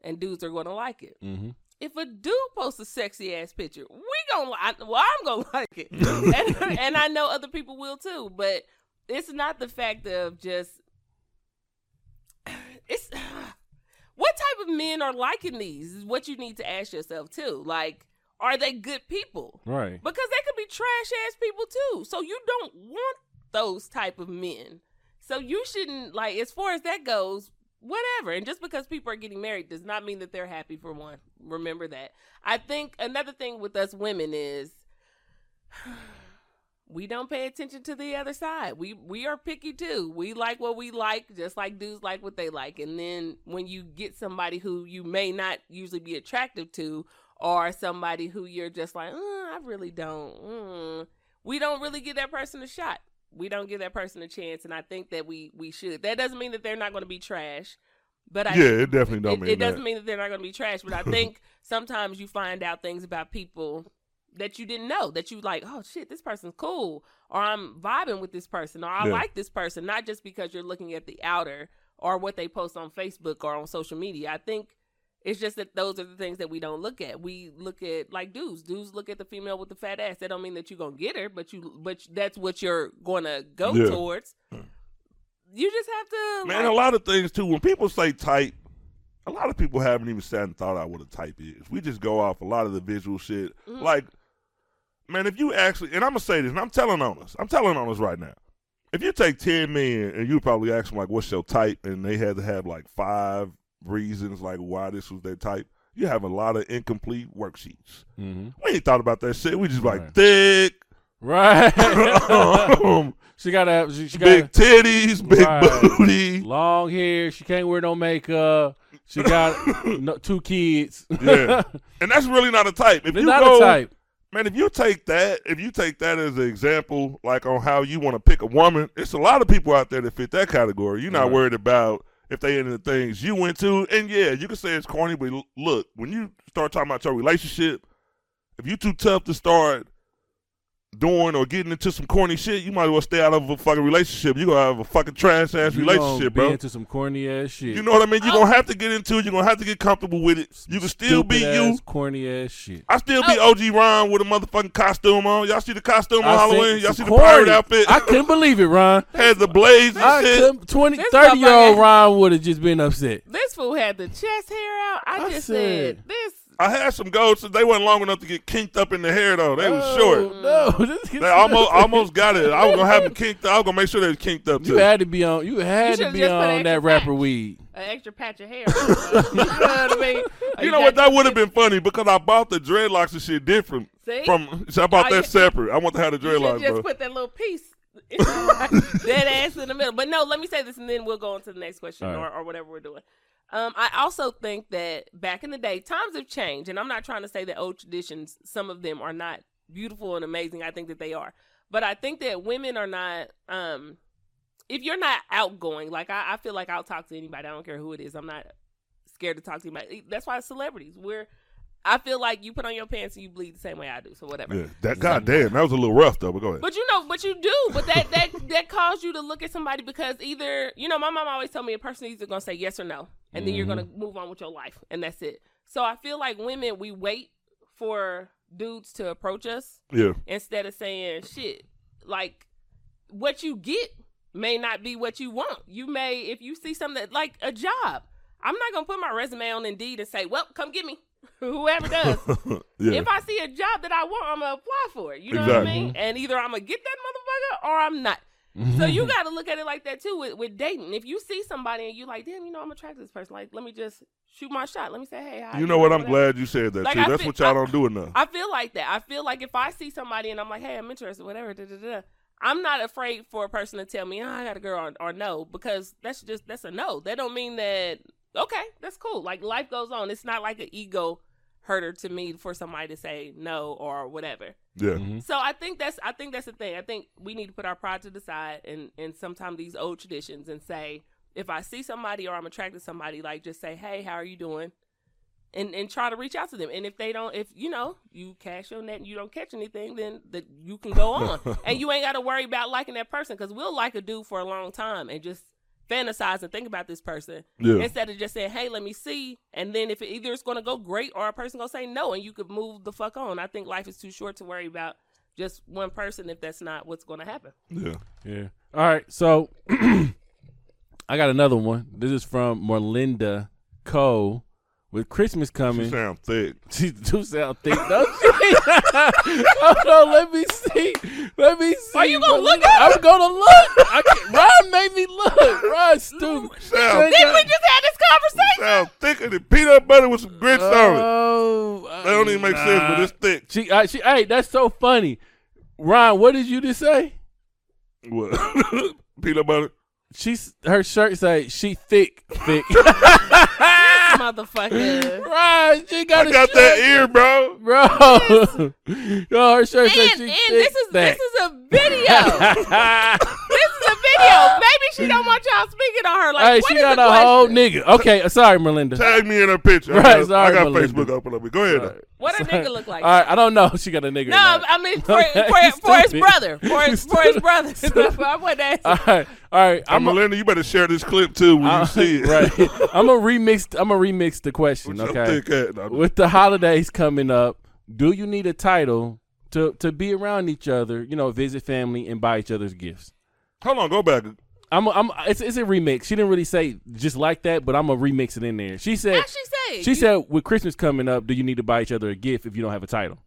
and dudes are going to like it. Mm-hmm. If a dude posts a sexy ass picture, we gonna like. Well, I'm gonna like it, and, and I know other people will too. But it's not the fact of just it's what type of men are liking these is what you need to ask yourself too. Like, are they good people? Right. Because they could be trash ass people too. So you don't want those type of men. So you shouldn't like as far as that goes, whatever. And just because people are getting married does not mean that they're happy for one. Remember that. I think another thing with us women is we don't pay attention to the other side. We we are picky too. We like what we like, just like dudes like what they like. And then when you get somebody who you may not usually be attractive to, or somebody who you're just like, uh, I really don't. Mm, we don't really give that person a shot. We don't give that person a chance, and I think that we we should. That doesn't mean that they're not going to be trash, but I yeah, it definitely don't it, mean it that. doesn't mean that they're not going to be trash, but I think sometimes you find out things about people that you didn't know that you like. Oh shit, this person's cool, or I'm vibing with this person, or I Yeah. like this person, not just because you're looking at the outer or what they post on Facebook or on social media. I think it's just that those are the things that we don't look at. We look at like dudes. Dudes look at the female with the fat ass. That don't mean that you're gonna get her, but you but that's what you're gonna go Yeah. towards. You just have to Man, like, a lot of things too. When people say type, a lot of people haven't even sat and thought out what a type is. We just go off a lot of the visual shit. Mhm. Like, man, if you actually, and I'm gonna say this, and I'm telling on us, I'm telling on us right now. If you take ten men and you probably ask them like, "What's your type?" and they had to have like five reasons like why this was their type, you have a lot of incomplete worksheets. Mm-hmm. We ain't thought about that shit. We just like Right. thick, Right. um, she got to she, she big got titties, big Right. booty. long hair. She can't wear no makeup. She got no, two kids. Yeah. And that's really not a type. If They're you not go, a type. Man, if you take that, if you take that as an example, like on how you want to pick a woman, it's a lot of people out there that fit that category. You're not Right. worried about if they into the things you went to. And yeah, you can say it's corny, but look, when you start talking about your relationship, if you too tough to start doing or getting into some corny shit, you might as well stay out of a fucking relationship. You're gonna have a fucking trash ass You gonna relationship, be bro. into some corny ass shit. You know what I mean? You're gonna oh. have to get into it. You're gonna have to get comfortable with it. You can still be you. corny ass shit. I still be oh. OG Ron with a motherfucking costume on. Y'all see the costume on Halloween? Y'all see the pirate outfit? I couldn't believe it, Ron. Had the blaze and I shit. couldn't, 20, This 30 year old motherfucker- Ron would have just been upset. This fool had the chest hair out. I, I just said- said, this. I had some golds. They wasn't long enough to get kinked up in the hair though. They was short. Oh, No, this They almost almost got it. I was gonna have them kinked up. I was gonna make sure they was kinked up You had to be on. You had to should've be just put on extra that rapper patch. weed. An extra patch of hair. you know what I mean? you know what? That would have been funny because I bought the dreadlocks and shit different See? from. So I bought Oh, that you- separate. I want to have the You should dreadlocks, just bro. put that little piece. dead ass in the middle. But no, let me say this and then we'll go on to the next question All or, or whatever we're doing. Um, I also think that back in the day, times have changed, and I'm not trying to say that old traditions, some of them are not beautiful and amazing. I think that they are, but I think that women are not. Um, if you're not outgoing, like I, I feel like I'll talk to anybody. I don't care who it is. I'm not scared to talk to anybody. That's why celebrities. We're. I feel like you put on your pants and you bleed the same way I do. So whatever. Yeah, that goddamn, that was a little rough though. But go ahead. But you know, but you do. But that that that caused you to look at somebody because either you know, my mom always told me a person is either gonna say yes or no, and then you're gonna mm-hmm. move on with your life, and that's it. So I feel like women we wait for dudes to approach us yeah, instead of saying shit like what you get may not be what you want. You may if you see something that, like a job. I'm not gonna put my resume on Indeed and say, "Well, come get me." Whoever does. yeah. If I see a job that I want, I'm gonna apply for it. You know what I mean? And either I'm gonna get that motherfucker or I'm not. So you got to look at it like that too with, with dating. If you see somebody and you like, damn, you know, I'm attracted to this person. Like, let me just shoot my shot. Let me say, hey, how you know what? I'm glad you said that Like, too. That's feel- what y'all I- don't do enough. I feel like that. I feel like if I see somebody and I'm like, hey, I'm interested, whatever, da, da, da, I'm not afraid for a person to tell me, oh, I got a girl or, or no, because that's just that's a no. That don't mean that okay, that's cool. Like life goes on. It's not like an ego hurter to me for somebody to say no or whatever. yeah, Mhm. So I think that's I think that's the thing. I think we need to put our pride to the side and and sometimes these old traditions and say if I see somebody or I'm attracted to somebody, like just say, "Hey, how are you doing?" And and try to reach out to them. And if they don't, if you know you cast your net and you don't catch anything, then that you can go on, and you ain't got to worry about liking that person because we'll like a dude for a long time and just fantasize and think about this person Yeah. instead of just saying, "Hey, let me see," and then if it, either it's going to go great or a person gonna say no, and you could move the fuck on. I think life is too short to worry about just one person if that's not what's going to happen. Yeah. Yeah. All right. So I got another one. This is from Merlinda Cole. With Christmas coming. She coming, sound thick. she do sound thick, don't she? Hold on, let me see. Let me see. Are you gonna look at I'm gonna look. I can't, Ron made me look. Ron stupid. Sound, Didn't we just have this conversation? sound thicker than peanut butter with some grits on it. Oh, That don't even make sense, but it's thick. She, uh, she, hey, that's so funny. Ron, what did you just say? What? peanut butter. She's her shirt say she thick, thick. Motherfucker. Ron, she got I a got shirt. that ear, bro. Bro, yo, her shirt says And, she and this is thick. this is a video. this is a video. Maybe she don't want y'all speaking on her. Like, hey, what she is got the a whole nigga. Okay, sorry, Melinda. Tag me in her picture. Right, I got, sorry, I got Melinda. Facebook open up. Go ahead. Sorry. What a nigga look like? All right, I don't know. She got a nigga. No. I mean for, You for, for his brother. For his, for his brother. I wasn't asking. all right, all right. I'm I'm a, Melinda, you better share this clip too when you see it. right. I'm gonna remix. I'm gonna remix the question. With Okay. thick ass. No, With the holidays coming up, do you need a title to to be around each other? You know, visit family and buy each other's gifts. Hold on, go back. I'm, I'm. It's, it's a remix. She didn't really say just like that, but I'm gonna remix it in there. She said. How'd she say? She You- said, with Christmas coming up, do you need to buy each other a gift if you don't have a title?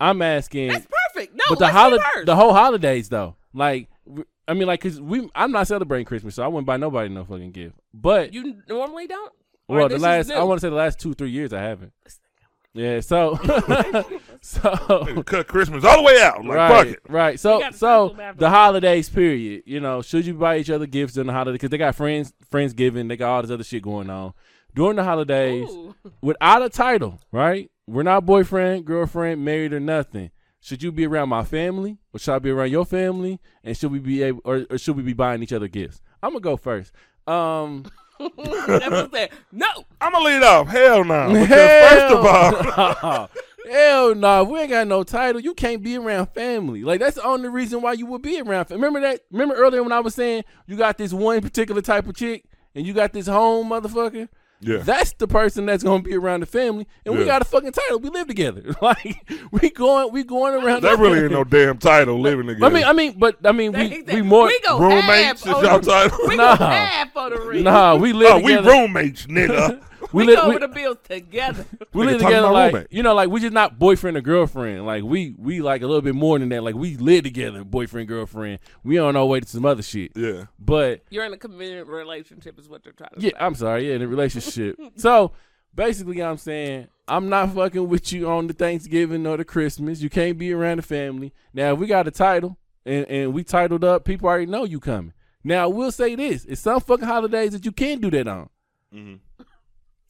I'm asking, That's perfect. No, but the holiday, the whole holidays though, like, I mean, like, cause we, I'm not celebrating Christmas, so I wouldn't buy nobody no fucking gift. But You normally don't? Well, the last, I want to say the last two, three years, I haven't. Yeah, so, so Cut Christmas all the way out. Like, fuck right, it. right. So, so the holidays period. You know, should you buy each other gifts during the holiday? Because they got friends, friends giving. they got all this other shit going on during the holidays Ooh. without a title. Right? We're not boyfriend, girlfriend, married or nothing. Should you be around my family, or should I be around your family? And should we be able, or, or should we be buying each other gifts? I'm gonna go first. Um, That's. No. I'm gonna lead off. Hell no. Because hell first of all, no. hell no, if we ain't got no title. You can't be around family. Like that's the only reason why you would be around. Family. Remember that? Remember earlier when I was saying you got this one particular type of chick, and you got this home motherfucker. Yeah. That's the person that's gonna be around the family, and we got a fucking title. We live together. Like we going, we going around. that really ain't no damn title living together. I mean, I mean, but I mean, we we more. we roommates is y'all title. We Nah. go half on the. Nah, we live Oh, we roommates, nigga. we We live. go we- over the bills together. We live together like roommate. you know, like we just not boyfriend or girlfriend. Like we we like a little bit more than that. Like we live together, boyfriend girlfriend. We on our way to some other shit. yeah. But You're in a committed relationship, is what they're trying to yeah, say. I'm sorry, yeah, in a relationship. so basically, I'm saying I'm not fucking with you on the Thanksgiving or the Christmas. You can't be around the family. Now if we got a title and and we titled up. People already know you coming. Now I will say this: it's some fucking holidays that you can't do that on. Mhm.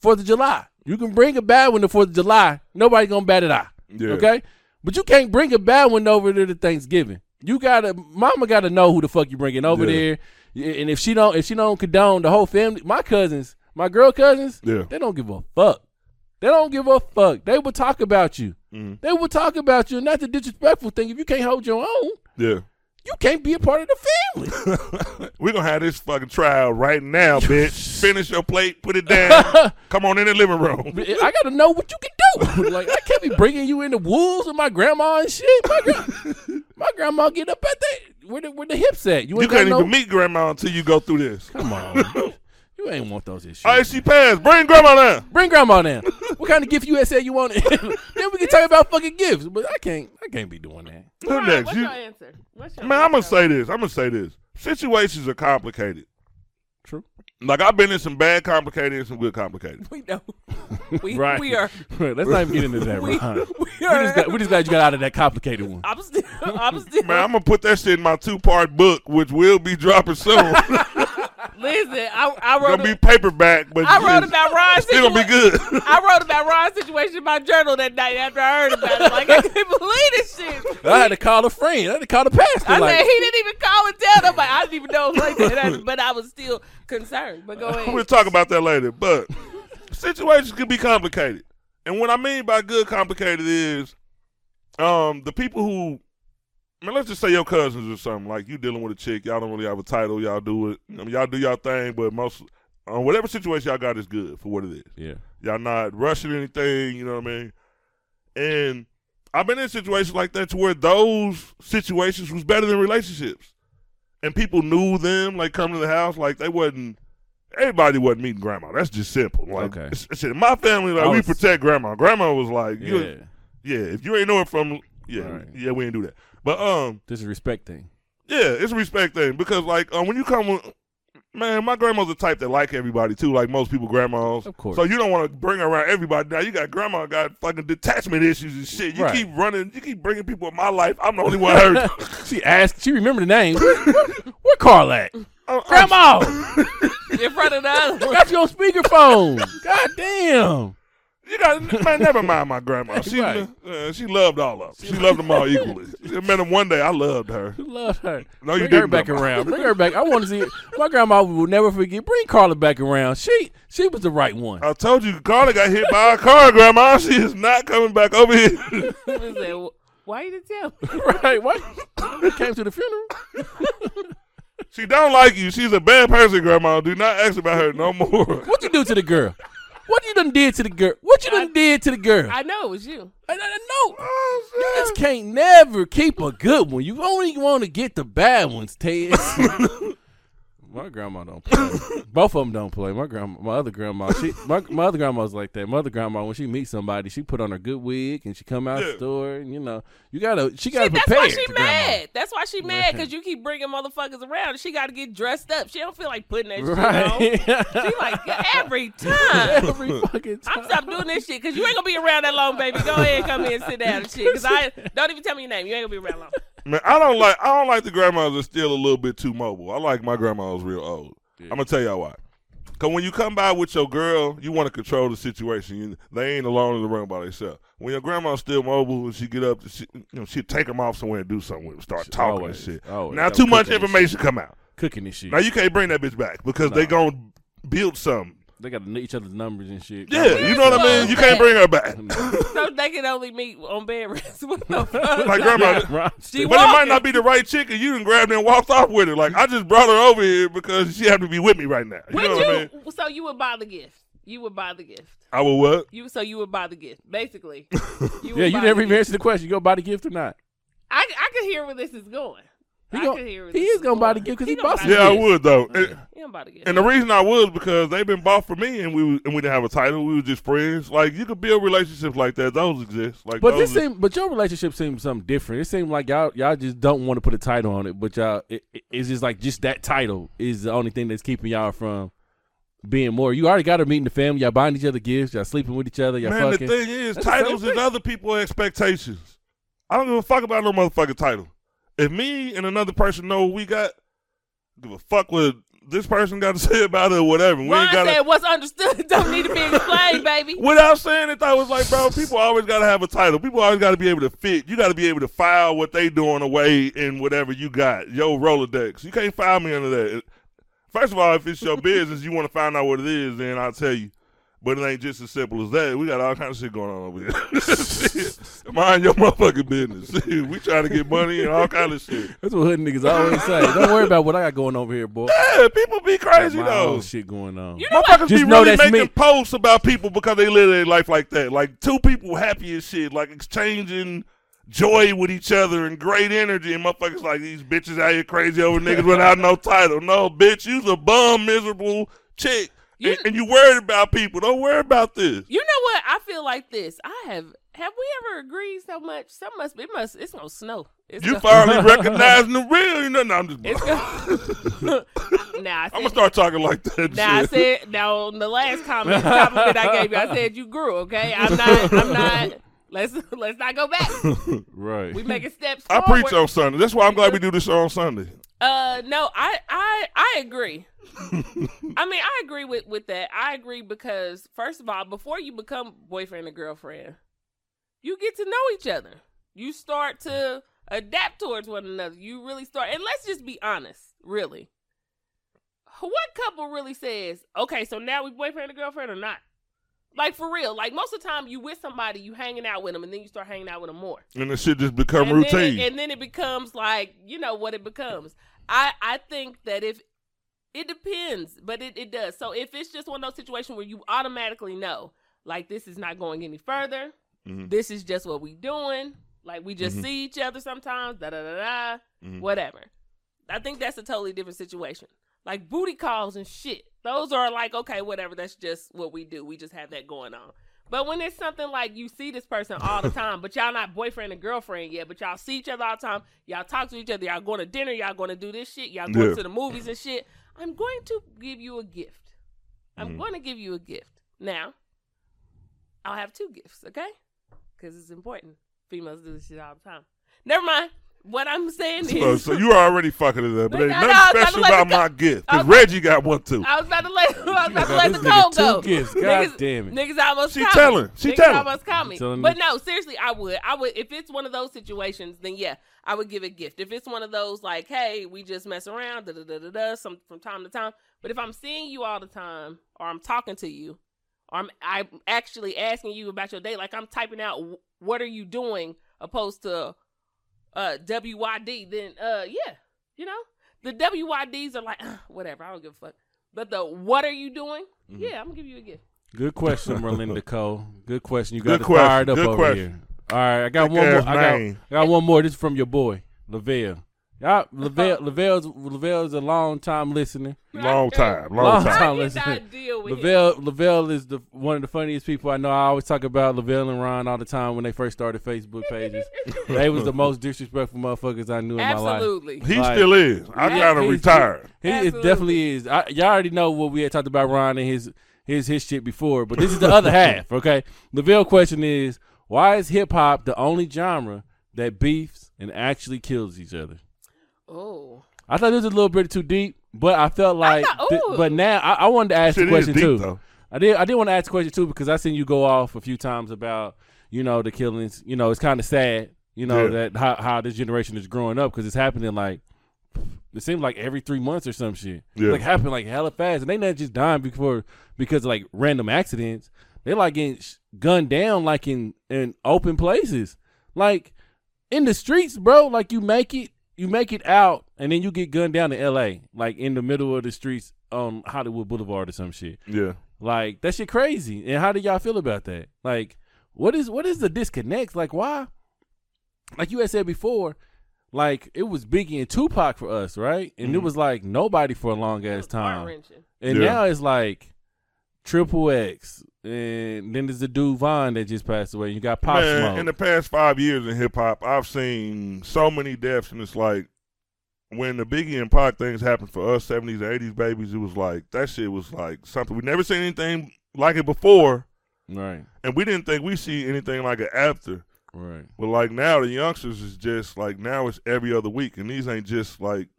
Fourth of July. You can bring a bad one to Fourth of July. Nobody gonna bat it out. Yeah. Okay? But you can't bring a bad one over there to Thanksgiving. You gotta mama gotta know who the fuck you bringing over Yeah. there. And if she don't if she don't condone the whole family, my cousins, my girl cousins, Yeah. they don't give a fuck. They don't give a fuck. They will talk about you. Mhm. They will talk about you. And that's a disrespectful thing. If you can't hold your own, Yeah. You can't be a part of the family. We're gonna have this fucking trial right now, bitch. Finish your plate, put it down. Come on in the living room. I gotta know what you can do. like I can't be bringing you in the wolves with my grandma and shit. My, gra- my grandma get up at that where the, where the hips at. You, You can't even meet grandma until you go through this. Come on, you ain't want those issues. All right, she passed. Bring grandma down. Bring grandma down. what kind of gift you had said you wanted? then we can talk about fucking gifts. But I can't. I can't be doing that. Who Ryan, next? What's You, your answer? What's your man, I'm gonna say this. I'm gonna say this. Situations are complicated. True. Like I've been in some bad complicated and some good complicated. We know. We, Right. we are. Let's not even get into that, We, Ron. we We are. just, got, we just glad you got out of that complicated one. I'm still. I'm still. Man, I'm gonna put that shit in my two part book, which will be dropping soon. Listen, I, I wrote. gonna be a- paperback, but I wrote about Ron's still gonna be situation. good. I wrote about Ron's situation in my journal that night after I heard about it. Like I can't believe this shit. I had to call a friend. I had to call the pastor. I like, said he didn't even call and tell nobody. I didn't even know it was like that, I- but I was still concerned. But go ahead. We'll talk about that later. But situations can be complicated. And what I mean by good complicated is um the people who I mean, let's just say your cousins or something. Like you dealing with a chick, y'all don't really have a title, y'all do it. I mean, y'all do y'all thing, but most uh, whatever situation y'all got is good for what it is. Yeah. Y'all not rushing anything, you know what I mean? And I've been in situations like that to where those situations was better than relationships. And people knew them, like coming to the house, like they wasn't everybody wasn't meeting grandma. That's just simple. Like Okay. it's- it's- my family, like I we protect grandma. Grandma was like, Yeah. yeah, if you ain't know it from yeah, Right. yeah, we ain't do that. But um This is a respect thing. yeah, it's a respect thing because like um, when you come with man, my grandma's the type that like everybody too, like most people grandmas. Of course. So you don't want to bring around everybody. Now you got grandma got fucking detachment issues and shit. You Right. keep running, you keep bringing people in my life. I'm the only one hurt. She asked. She remembered the name. Where Carl at? I'm- Grandma, In front of the other. I got you on speakerphone. God damn. You got man, never mind my grandma. She Right. uh, she loved all of them. She loved them all equally. I met them one day. I loved her. I love her. No, you Bring her didn't, back Grandma. around. Bring her back. I want to see. My grandma will never forget. Bring Carla back around. She she was the right one. I told you, Carla got hit by a car, Grandma. She is not coming back over here. He said, Why you didn't tell me? right? What? Came to the funeral. she don't like you. She's a bad person, Grandma. Do not ask about her no more. What you do to the girl? What you done did to the girl? What you done did to the girl? I, I know it was you. I, I know. Oh, You just can't never keep a good one. You only want to get the bad ones, Ted. my grandma don't play. Both of them don't play. My grandma, my other grandma, she, my, my other grandma's like that. My other grandma, when she meets somebody, she put on her good wig and she come out Yeah. the store. And, you know, you gotta, she She, gotta that's prepare. why she to grandma. mad. That's why she mad because you keep bringing motherfuckers around. She got to get dressed up. She don't feel like putting that shit on. She like every time. Every fucking time. I'm stop doing this shit because you ain't gonna be around that long, baby. Go ahead, come here and sit down and shit. Because I don't even tell me your name. You ain't gonna be around long. Man, I don't like I don't like the grandmas that still a little bit too mobile. I like my grandmas real old. I'm gonna tell y'all why. Cause when you come by with your girl, you want to control the situation. You, they ain't alone in the room by themselves. When your grandma's still mobile and she get up, she, you know, she take them off somewhere and do something with them, start She talking always- and shit. always. now too much information come out. Cooking this shit. Now you can't bring that bitch back because they gonna build something. They got to know each other's numbers and shit. Yeah, you know what I mean. You can't bring her back. So they can only meet on bed rest. What the fuck? Like grandma, Right. She But it might not be the right chick, and you done grabbed her and walked off with her. Like I just brought her over here because she happened to be with me right now. You Would know what I mean? So you would buy the gift. You would buy the gift. I will what? You so you would buy the gift. Basically, you Yeah, you never even gift. answered the question. You go buy the gift or not? I I can hear where this is going. He, I gon- can hear he is gonna buy the going. gift because He he bought buy some Yeah, I would though. And, He don't buy the and the reason I would because they've been bought for me, and we was- and we didn't have a title. We were just friends. Like you could build relationships like that. Those exist. Like, But this seem, but your relationship seems something different. It seemed like y'all y'all just don't want to put a title on it, but y'all it, it- it's just like just that title is the only thing that's keeping y'all from being more. You already got her meeting the family. Y'all buying each other gifts. Y'all sleeping with each other. Y'all man, fucking. the thing is, That's titles is other people's expectations. I don't give a fuck about no motherfucking title. If me and another person know what we got, give a fuck what this person got to say about it or whatever. We Ron ain't got said, "What's understood don't need to be explained, baby." Without saying it, I was like, bro, people always got to have a title. People always got to be able to fit. You got to be able to file what they doing away in whatever you got. Yo, Rolodex. You can't file me under that. First of all, if it's your business, you want to find out what it is, then I'll tell you. But it ain't just as simple as that. We got all kind of shit going on over here. Shit. Mind your motherfucking business. we trying to get money and all kind of shit. That's what hood niggas always say. Don't worry about what I got going over here, boy. Yeah, people be Got crazy my though. own shit going on. You know? Motherfuckers Just be know really making me. posts about people because they live their life like that. Like two people happy as shit, like exchanging joy with each other and great energy. And motherfuckers like these bitches out here crazy over niggas without no title. No, bitch, you's a bum, miserable chick. You- and, and you worried about people. Don't worry about this. You know what? I feel like this. I have. Have we ever agreed so much? Some must. It must. It's gonna snow. It's You gonna, finally recognizing the real. You know, no, I'm just. It's gonna. now I I'm gonna start talking like that. Now I said. Now on the last comment, compliment I gave you, I said you grew. Okay, I'm not. I'm not. Let's let's not go back. Right. We making steps. I forward. preach on Sunday. That's why I'm glad we do this show on Sunday. Uh, no, I, I, I agree. I mean, I agree with with that. I agree because first of all, before you become boyfriend and girlfriend, you get to know each other. You start to adapt towards one another. You really start, and let's just be honest, really. what couple really says, okay, so now we boyfriend and girlfriend or not? Like for real, like most of the time you with somebody, you hanging out with them, and then you start hanging out with them more. And the shit just become and routine. Then it, and then it becomes like you know what it becomes. I I think that if it depends, but it, it does. So if it's just one of those situations where you automatically know, like this is not going any further, Mhm. this is just what we doing. Like we just Mhm. see each other sometimes, da da da da, Mhm. whatever. I think that's a totally different situation. Like booty calls and shit. Those are like, okay, whatever, that's just what we do. We just have that going on. But when it's something like you see this person all the time, but y'all not boyfriend and girlfriend yet, but y'all see each other all the time, y'all talk to each other, y'all going to dinner, y'all going to do this shit, y'all going Yeah. to the movies and shit. I'm going to give you a gift. I'm Mhm. going to give you a gift. Now, I'll have two gifts, okay? Because it's important. Females do this shit all the time. Never mind. What I'm saying is, So, so you are already fucking it up, but ain't nothing no, I special about to about my gift. Because was- Reggie got one too. I was about to let, I was about to let the nigga code two go. gifts. God niggas, damn it. Niggas almost She caught telling. me. She niggas telling. almost caught me. Telling But me. no, seriously, I would. I would. If it's one of those situations, then yeah, I would give a gift. If it's one of those like, hey, we just mess around, da da da da da, some from time to time. But if I'm seeing you all the time, or I'm talking to you, or I'm I'm actually asking you about your day, like I'm typing out, what are you doing, opposed to uh WYD, then uh yeah, you know the WYDs are like "Uh, whatever, I don't give a fuck. But the what are you doing? Mm-hmm. Yeah, I'm gonna give you a gift. Good question, Merlinda Cole. Good question. You got it question. fired up Good over question. here. All right, I got Thick one more. I got. I got one more. This is from your boy, Lavelle. Y'all, Lavelle, Lavelle's Lavelle's a long time listener. Long time. Long, Long time. time. I did listen. not deal with him. Lavelle, Lavelle is the one of the funniest people I know. I always talk about Lavelle and Ron all the time when they first started Facebook pages. they was the most disrespectful motherfuckers I knew in my life. Absolutely. He Like- still is. I Yeah, got to retire. He it definitely is. I, y'all already know what we had talked about Ron and his his his shit before, but this is the other half. Okay, Lavelle question is why is hip hop the only genre that beefs and actually kills each other? Oh. I thought this was a little bit too deep, but I felt like, thought- th- but now I, I wanted to ask Shit the question deep, too. though. I did. I did want to ask a question too because I seen you go off a few times about you know the killings. You know, it's kind of sad. You know Yeah. that how how this generation is growing up because it's happening like it seems like every three months or some shit. Yeah. Like happen like hella fast, and they not just dying before because of, like random accidents. They like getting sh- gunned down like in in open places, like in the streets, bro. Like you make it, you make it out, and then you get gunned down in L.A. Like in the middle of the streets on Hollywood Boulevard or some shit. Yeah. Like that shit crazy. And how do y'all feel about that? Like, what is what is the disconnect? Like, why? Like you had said before, like it was Biggie and Tupac for us, right? And it Mhm. was like nobody for a long ass time. And Yeah. now it's like Triple X, and then there's the dude Von that just passed away. You got Pop Man, Smoke. in the past five years in hip hop, I've seen so many deaths, and it's like when the Biggie and Pac things happened for us, seventies, eighties babies, it was like that shit was like something we never seen anything like it before, right, and we didn't think we see anything like it after. right, But like now, the youngsters is just like now it's every other week, and these ain't just like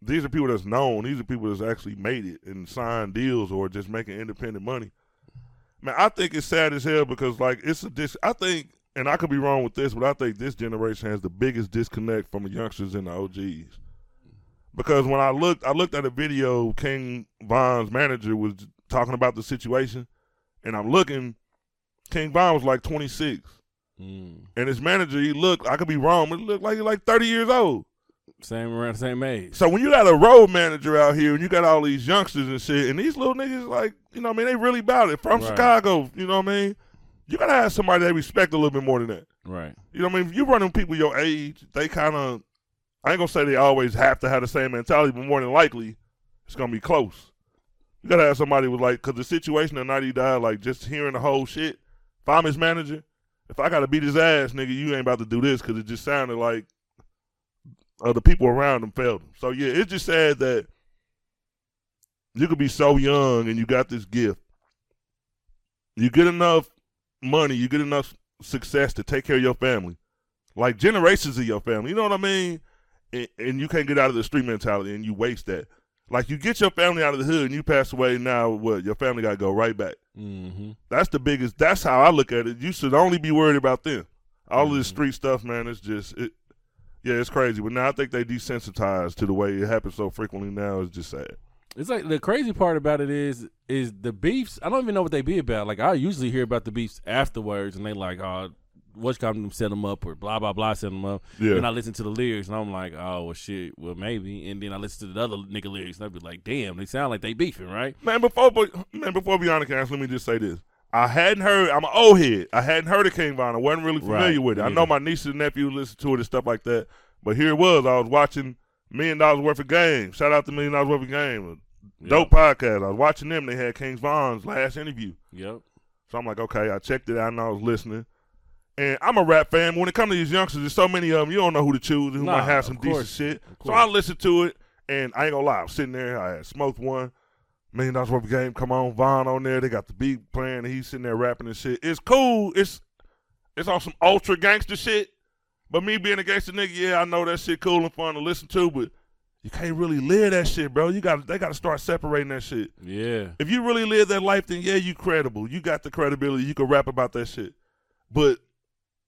these are people that's known. These are people that's actually made it and signed deals or just making independent money. Man, I think it's sad as hell because like it's a dis. I think, and I could be wrong with this, but I think this generation has the biggest disconnect from the youngsters and the OGs. Because when I looked, I looked at a video. King Von's manager was talking about the situation, and I'm looking. King Von was like 26. mm. And his manager, he looked, I could be wrong, but he looked like he's like 30 years old. Same around the same age. So when you got a road manager out here and you got all these youngsters and shit, and these little niggas, like, you know what I mean, they really about it. From Right. Chicago, you know what I mean? You gotta have somebody they respect a little bit more than that. Right, You know what I mean? If you running people your age, they kind of, I ain't gonna say they always have to have the same mentality, but more than likely, it's gonna be close. You gotta have somebody with like, cause the situation the night he died, like just hearing the whole shit. If I'm his manager, if I gotta beat his ass, nigga, you ain't about to do this, cause it just sounded like uh, the people around him failed him. So yeah, it's just sad that you could be so young and you got this gift. You get enough money, you get enough success to take care of your family, like generations of your family. You know what I mean? And, and you can't get out of the street mentality, and you waste that. Like you get your family out of the hood, and you pass away. Now what? Your family got to go right back. mm-hmm. That's the biggest. That's how I look at it. You should only be worried about them. All of this Mhm. street stuff, man, it's just it. Yeah, it's crazy. But now I think they desensitized to the way it happens so frequently. Now it's just sad. It's like the crazy part about it is is the beefs. I don't even know what they be about. Like I usually hear about the beefs afterwards, and they like, oh, what's coming set them up or blah blah blah set them up. Yeah. And I listen to the lyrics, and I'm like, oh well, shit, well maybe. And then I listen to the other nigga lyrics, and I be like, damn, they sound like they beefing, right? Man, before man, before Beyond the Cast, let me just say this. I hadn't heard. I'm an old head. I hadn't heard of King Von. I wasn't really familiar Right, with it. I know my nieces and nephews listen to it and stuff like that. But here it was. I was watching Million Dollaz Worth of Game. Shout out to Million Dollaz Worth of Game. Dope podcast. I was watching them. They had King Von's last interview. Yep. So I'm like, okay, I checked it out and I was listening. And I'm a rap fan. When it comes to these youngsters, there's so many of them, you don't know who to choose and who Nah, might have some decent shit. So. I listened to it, and I ain't gonna lie, I'm sitting there, I had smoked one, million dollars worth of game, come on, Von on there, they got the beat playing, and he's sitting there rapping and shit. It's cool. It's it's on some ultra gangster shit. But me being a gangster nigga, yeah, I know that shit cool and fun to listen to, but you can't really live that shit, bro. You got they gotta start separating that shit. Yeah. If you really live that life, then yeah, you credible. You got the credibility. You can rap about that shit. But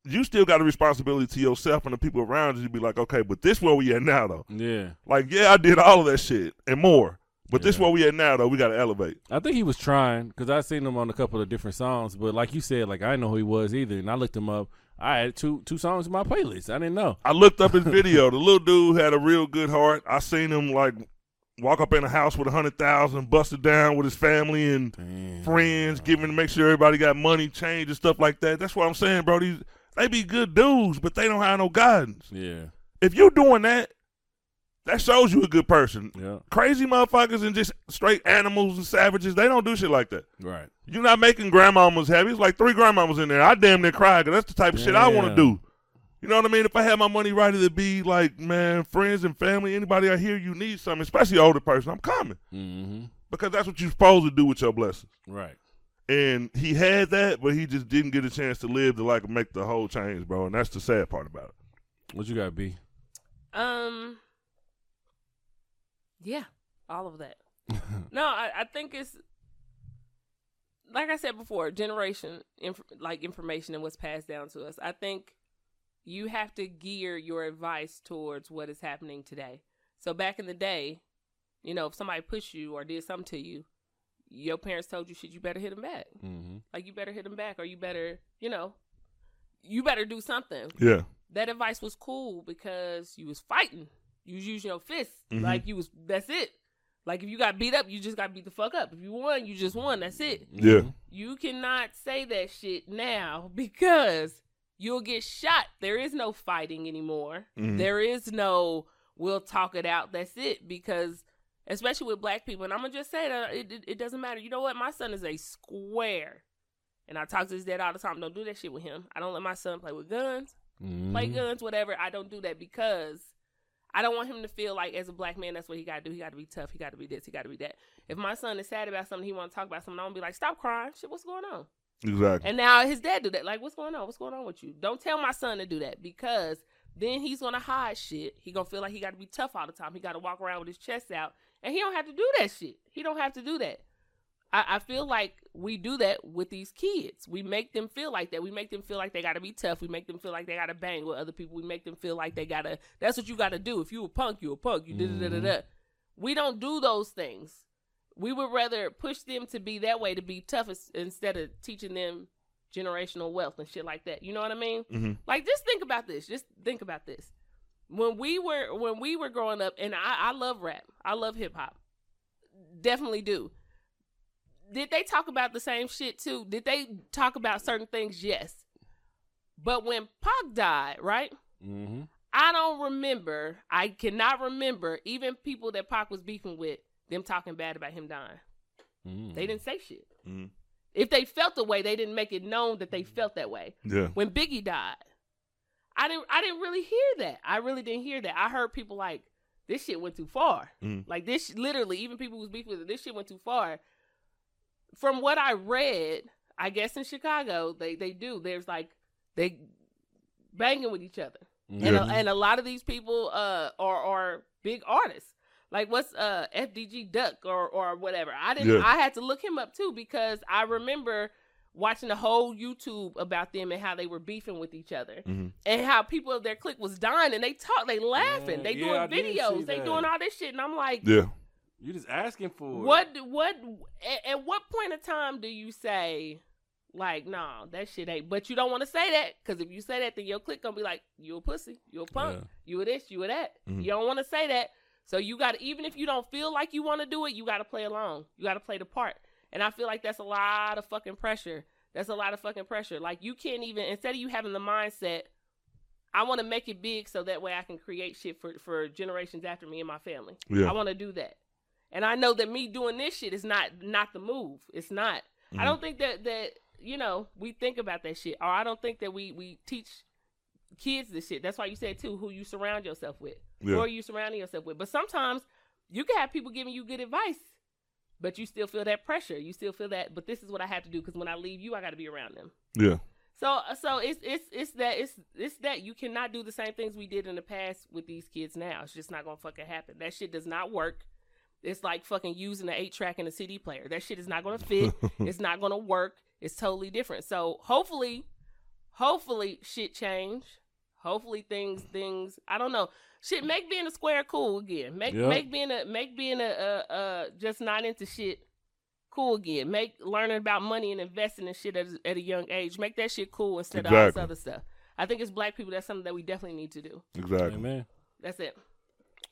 you still got a responsibility to yourself and the people around you to be like, okay, but this where we at now though. Yeah. Like, yeah, I did all of that shit and more. But this Yeah. where we at now though. We gotta elevate. I think he was trying because I seen him on a couple of different songs, but like you said, like I didn't know who he was either, and I looked him up. I had two two songs in my playlist. I didn't know. I looked up his video. The little dude had a real good heart. I seen him like walk up in a house with a hundred thousand, busted down with his family and Damn. friends, giving to make sure everybody got money, change and stuff like that. That's what I'm saying, bro. These they be good dudes, but they don't have no guidance. Yeah. If you doing that, that shows you a good person. Yeah. Crazy motherfuckers and just straight animals and savages, they don't do shit like that. Right. You're not making grandmamas happy. It's like three grandmamas in there. I damn near cried 'cause that's the type of shit I want to do. You know what I mean? If I had my money ready to be like, man, friends and family, anybody I hear you need something, especially older person, I'm coming Mm-hmm. because that's what you're supposed to do with your blessings. Right. And he had that, but he just didn't get a chance to live to like make the whole change, bro. And that's the sad part about it. What you got, B? Um. Yeah, all of that. no, I, I think it's like I said before, generation inf- like information and what's passed down to us. I think you have to gear your advice towards what is happening today. So back in the day, you know, if somebody pushed you or did something to you, your parents told you shit, you better hit them back. Mm-hmm. Like you better hit them back, or you better, you know, you better do something Yeah. that advice was cool because you was fighting. You use your fists. Mhm. Like you was that's it. Like if you got beat up, you just got beat the fuck up. If you won, you just won. That's it. Yeah. You cannot say that shit now because you'll get shot. There is no fighting anymore. Mhm. There is no we'll talk it out. That's it. Because especially with black people, and I'm gonna just say that it, it, it doesn't matter. You know what? My son is a square. And I talk to his dad all the time. Don't do that shit with him. I don't let my son play with guns Mm-hmm. play guns, whatever. I don't do that because I don't want him to feel like as a black man, that's what he got to do. He got to be tough. He got to be this. He got to be that. If my son is sad about something, he want to talk about something. I'm gonna be like, stop crying. Shit, what's going on? Exactly. And now his dad do that. Like, what's going on? What's going on with you? Don't tell my son to do that because then he's gonna hide shit. He gonna feel like he got to be tough all the time. He got to walk around with his chest out, and he don't have to do that shit. He don't have to do that. I, I feel like we do that with these kids. We make them feel like that. We make them feel like they got to be tough. We make them feel like they got to bang with other people. We make them feel like they got to. That's what you got to do. If you a punk, you a punk. You da da da da. We don't do those things. We would rather push them to be that way, to be tough, as- instead of teaching them generational wealth and shit like that. You know what I mean? hmm Like, just think about this. Just think about this. When we were when we were growing up, and I, I love rap. I love hip hop. Definitely do. Did they talk about the same shit too? Did they talk about certain things? Yes. But when Pac died, right? Mm-hmm. I don't remember. I cannot remember even people that Pac was beefing with them talking bad about him dying. Mm-hmm. They didn't say shit. Mhm. If they felt the way, they didn't make it known that they felt that way. Yeah. When Biggie died, I didn't. I didn't really hear that. I really didn't hear that. I heard people like this shit went too far. Mhm. Like this, literally, even people who's beefing with it, this shit went too far. From what I read, I guess in Chicago, they they do. There's like they banging with each other. And, a, and a lot of these people uh are are big artists. Like what's uh FBG Duck or or whatever. I didn't Yeah. I had to look him up too because I remember watching the whole YouTube about them and how they were beefing with each other Mhm. and how people of their clique was dying and they talk they laughing, Yeah, they yeah, doing I videos, they doing all this shit and I'm like, Yeah. You just asking for it. What what at, at what point in time do you say like nah that shit ain't but you don't want to say that because if you say that then your clique gonna be like you a pussy you a punk Yeah. you a this you a that Mhm. you don't want to say that so you got to even if you don't feel like you want to do it you got to play along you got to play the part and I feel like that's a lot of fucking pressure that's a lot of fucking pressure like you can't even instead of you having the mindset I want to make it big so that way I can create shit for for generations after me and my family Yeah. I want to do that. And I know that me doing this shit is not not the move. It's not. I mm-hmm. don't think that that you know we think about that shit, or I don't think that we we teach kids this shit. That's why you said too who you surround yourself with, Yeah. who are you surrounding yourself with. But sometimes you can have people giving you good advice, but you still feel that pressure. You still feel that. But this is what I have to do because when I leave you, I got to be around them. Yeah. So so it's it's it's that it's it's that you cannot do the same things we did in the past with these kids now. It's just not gonna fucking happen. That shit does not work. It's like fucking using an eight track in a CD player. That shit is not gonna fit. it's not gonna work. It's totally different. So hopefully, hopefully shit change. Hopefully things things I don't know. Shit make being a square cool again. Make Yep. make being a make being a uh uh just not into shit cool again. Make learning about money and investing and shit at, at a young age. Make that shit cool instead of all this other stuff. I think as black people, that's something that we definitely need to do. Exactly. Amen. That's it.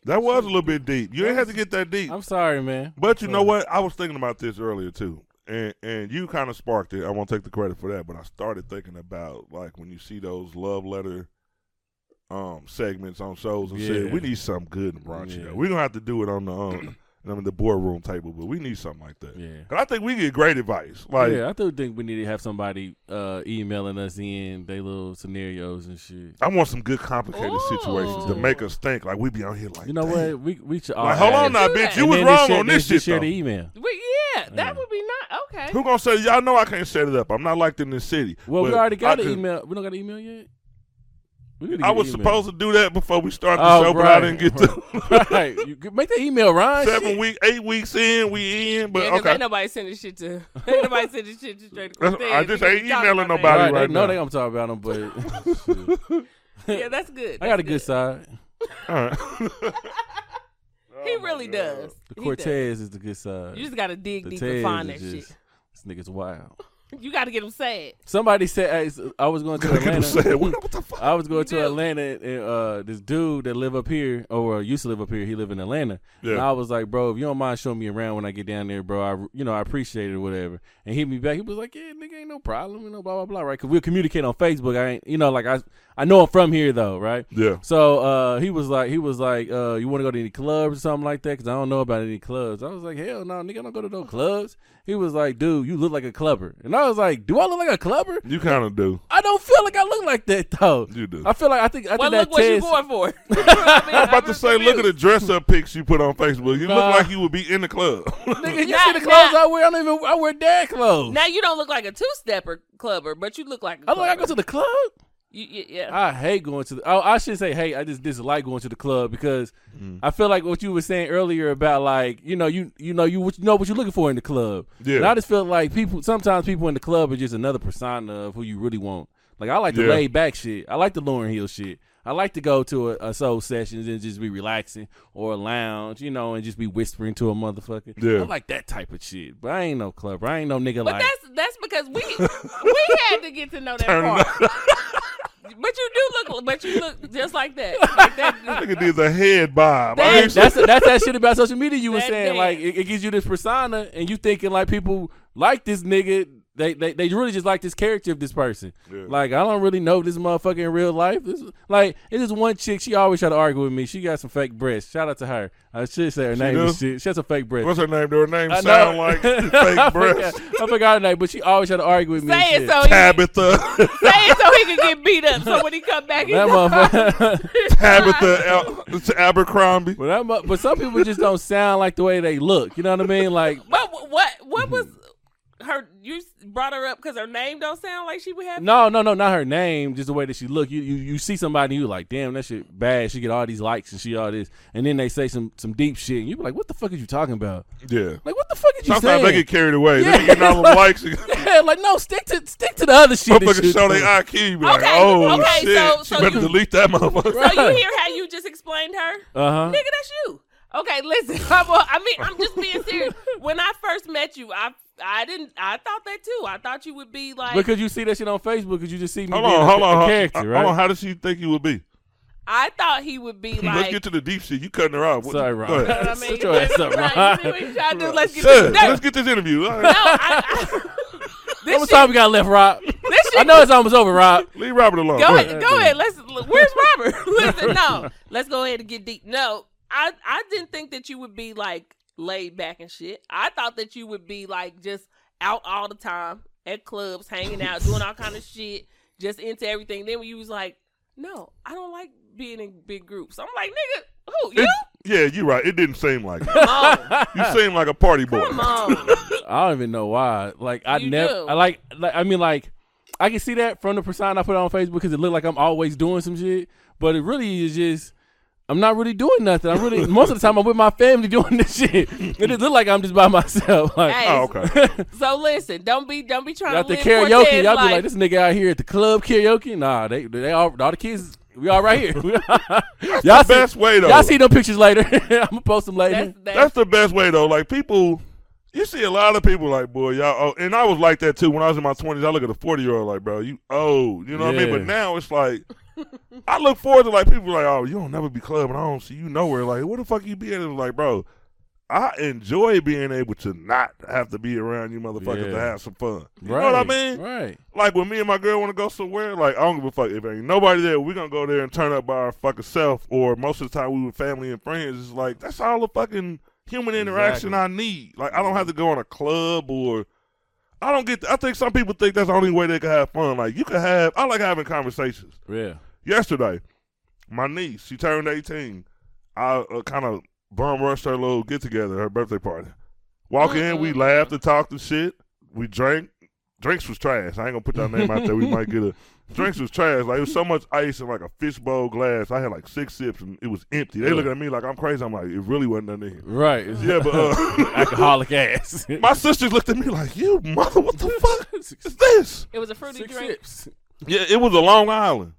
That was a little bit deep. You ain't have to get that deep. I'm sorry, man. But you know what? I was thinking about this earlier too, and and you kind of sparked it. I won't take the credit for that, but I started thinking about like when you see those love letter um segments on shows and Yeah. shit. We need something good in Bronx. Yeah. We don't have to do it on the um, I mean the boardroom table, but we need something like that. Yeah. 'Cause I think we get great advice. Like yeah, I do think we need to have somebody uh, emailing us in their little scenarios and shit. I want some good complicated situations to make us think. Like we be on here like You know "Damn." what? We we should all Like hold on it. now, do bitch. You And was wrong share- on this shit Share though. the email. We, yeah, that Yeah. would be not okay. Who gonna say y'all know I can't set it up? I'm not like in this city. Well, we already got I an could- email. We don't got an email yet. We need to I was email. supposed to do that before we start the Oh, show, but. I didn't get to. right. You make the email, Ryan. Seven Shit. week, eight weeks in, we in. But yeah, 'cause okay, ain't nobody sending shit to. Ain't nobody sending shit to straight to That's- I just ain't emailing nobody Right, right they know now. they gonna talk about them, but. Yeah, that's good. I got a That's good side. all right. He really oh does. The He Cortez is the good side. You just gotta dig the deep Tez and find that is shit. This nigga's wild. You gotta get him sad. Somebody said hey, I was going to Look at him Atlanta. what, what the fuck? I was going You to do. Atlanta and uh, this dude that live up here or used to live up here, he live in Atlanta. Yeah. And I was like, bro, if you don't mind showing me around when I get down there, bro, I you know I appreciate it or whatever. And he hit me back. He was like, yeah, nigga, ain't no problem, you know, blah blah blah, right? Because we'll communicate on Facebook. I ain't, you know, like I I know I'm from here though, right? Yeah. So uh, he was like, he was like, uh, you want to go to any clubs or something like that? Because I don't know about any clubs. I was like, hell no, nigga, I don't go to no clubs. He was like, dude, you look like a clubber, and I was like, do I look like a clubber? You kind of do. I don't feel like I look like that though. You do. I feel like I think I Well, think look that what you Tez- going for. I was about to say, look at the dress up pics you put on Facebook. You Nah. look like you would be in the club. Nigga, you Nah, see the clothes nah. I wear? I don't even. I wear dad clothes. Now you don't look like a two stepper clubber, but you look like a I look like I go to the club. You, you, yeah. I hate going to the. Oh, I should say, hey, I just dislike going to the club because mm. I feel like what you were saying earlier about like you know you you know you what you know what you're looking for in the club. Yeah. And I just feel like people sometimes people in the club are just another persona of who you really want. Like I like the Yeah. laid back shit. I like the Lauryn Hill shit. I like to go to a, a soul sessions and just be relaxing or a lounge, you know, and just be whispering to a motherfucker. Yeah. I like that type of shit. But I ain't no clubber. I ain't no nigga But like. But that's that's because we we had to get to know that Turn part. But you do look, but you look just like that. Like that Nigga did the head bob. I That- mean, that's that's that shit about social media you were saying. dance. Like it, it gives you this persona, and you thinking like people like this nigga. They, they they really just like this character of this person. Yeah. Like I don't really know this motherfucker in real life. This like it's this one chick. She always try to argue with me. She got some fake breasts. Shout out to her. I should say her name do? is. She has some fake breasts. what's her name? Do her name I sound know. like fake breasts? forgot, I forgot her name, but she always try to argue with me. say it so he, Tabitha, say it so he can get beat up. So when he come back, he's That motherfucker. Tabitha Al- Abercrombie. but, that, but some people just don't sound like the way they look. You know what I mean? Like what what, what was her? You brought her up because her name don't sound like she would have. No, no, no, not her name. Just the way that she look. You, you, you see somebody, and you like, damn, that shit bad. She get all these likes and she all this, and then they say some some deep shit, and you be like, what the fuck are you talking about? Yeah. Like, what the fuck are you Sometimes saying? they get carried away. Yeah. They get all the likes. and yeah, like no, stick to stick to the other shit. that Motherfuckers you show do. their IQ. You be like, Okay, oh okay, shit. so- she so better you- delete that motherfucker. So you hear how you just explained her? Uh huh. Nigga, that's you. Okay, listen. I, well, I mean, I'm just being serious. When I first met you, I I didn't. I thought that too. I thought you would be like. Because you see that shit on Facebook, because you just see me Hold being on, a, hold on, a hold character, on. right? Hold on. How does she think you would be? I thought he would be like. Let's get to the deep shit. You cutting her off. What- Sorry, go Ron. ahead. I mean, Shut your ass up, right, Ron. you see what you trying to do? Let's get Shit, this. No, let's get this interview. All right. no, I, I, How much time we got left, Rob? this I know it's almost over, Rob. Leave Robert alone. Go Go ahead, go ahead. Let's. Where's Robert? Listen, no. Let's go ahead and get deep. No, I I didn't think that you would be like laid back and shit. I thought that you would be like just out all the time at clubs, hanging out, doing all kind of shit, just into everything. Then when you was like, no, I don't like being in big groups. I'm like, nigga, who you? It- yeah, you're right. It didn't seem like it. You seem like a party boy. come on. I don't even know why. Like I never. I like, like. I mean, like, I can see that from the persona I put on Facebook because it looked like I'm always doing some shit, but it really is just. I'm not really doing nothing. I'm really most of the time I'm with my family doing this shit. It just look like I'm just by myself. Like Hey, Oh, okay. So listen, don't be don't be trying Y'all to the live karaoke. Cortez Y'all be life. like, this nigga out here at the club karaoke. Nah, they they all all the kids. We all right here. y'all the best way though. Y'all see them pictures later. I'm gonna post them later. That's, that's, That's the best way though. Like people, you see a lot of people like, boy, y'all. Oh, and I was like that too when I was in my twenties. I look at a forty year old like, bro, you old. You know what I mean? Yeah. But now it's like, I look forward to like people like, oh, you don't never be clubbing. I don't see you nowhere. Like, where the fuck you be at? Like, bro. I enjoy being able to not have to be around you motherfuckers to have some fun. You right. know what I mean? Right. Like when me and my girl want to go somewhere, like I don't give a fuck if ain't nobody there. We gonna go there and turn up by our fucking self. Or most of the time we with family and friends. It's like that's all the fucking human interaction Exactly. I need. Like I don't have to go in a club or I don't get. I think some people think that's the only way they can have fun. Like you can have. I like having conversations. Yeah. Yesterday, my niece she turned eighteen. I uh, kind of bum rushed her little get together, her birthday party. Walk in, we Mm-mm. laughed and talked and shit. We drank. Drinks was trash. I ain't gonna put that name out there. We might get a. Drinks was trash. Like it was so much ice in like a fishbowl glass. I had like six sips and it was empty. They looking at me like I'm crazy. I'm like, it really wasn't nothing in here. Right. Yeah, but uh, alcoholic ass. my sisters looked at me like, you mother, what the fuck is this? it was a fruity Six drink, sips. Yeah, it was a Long Island,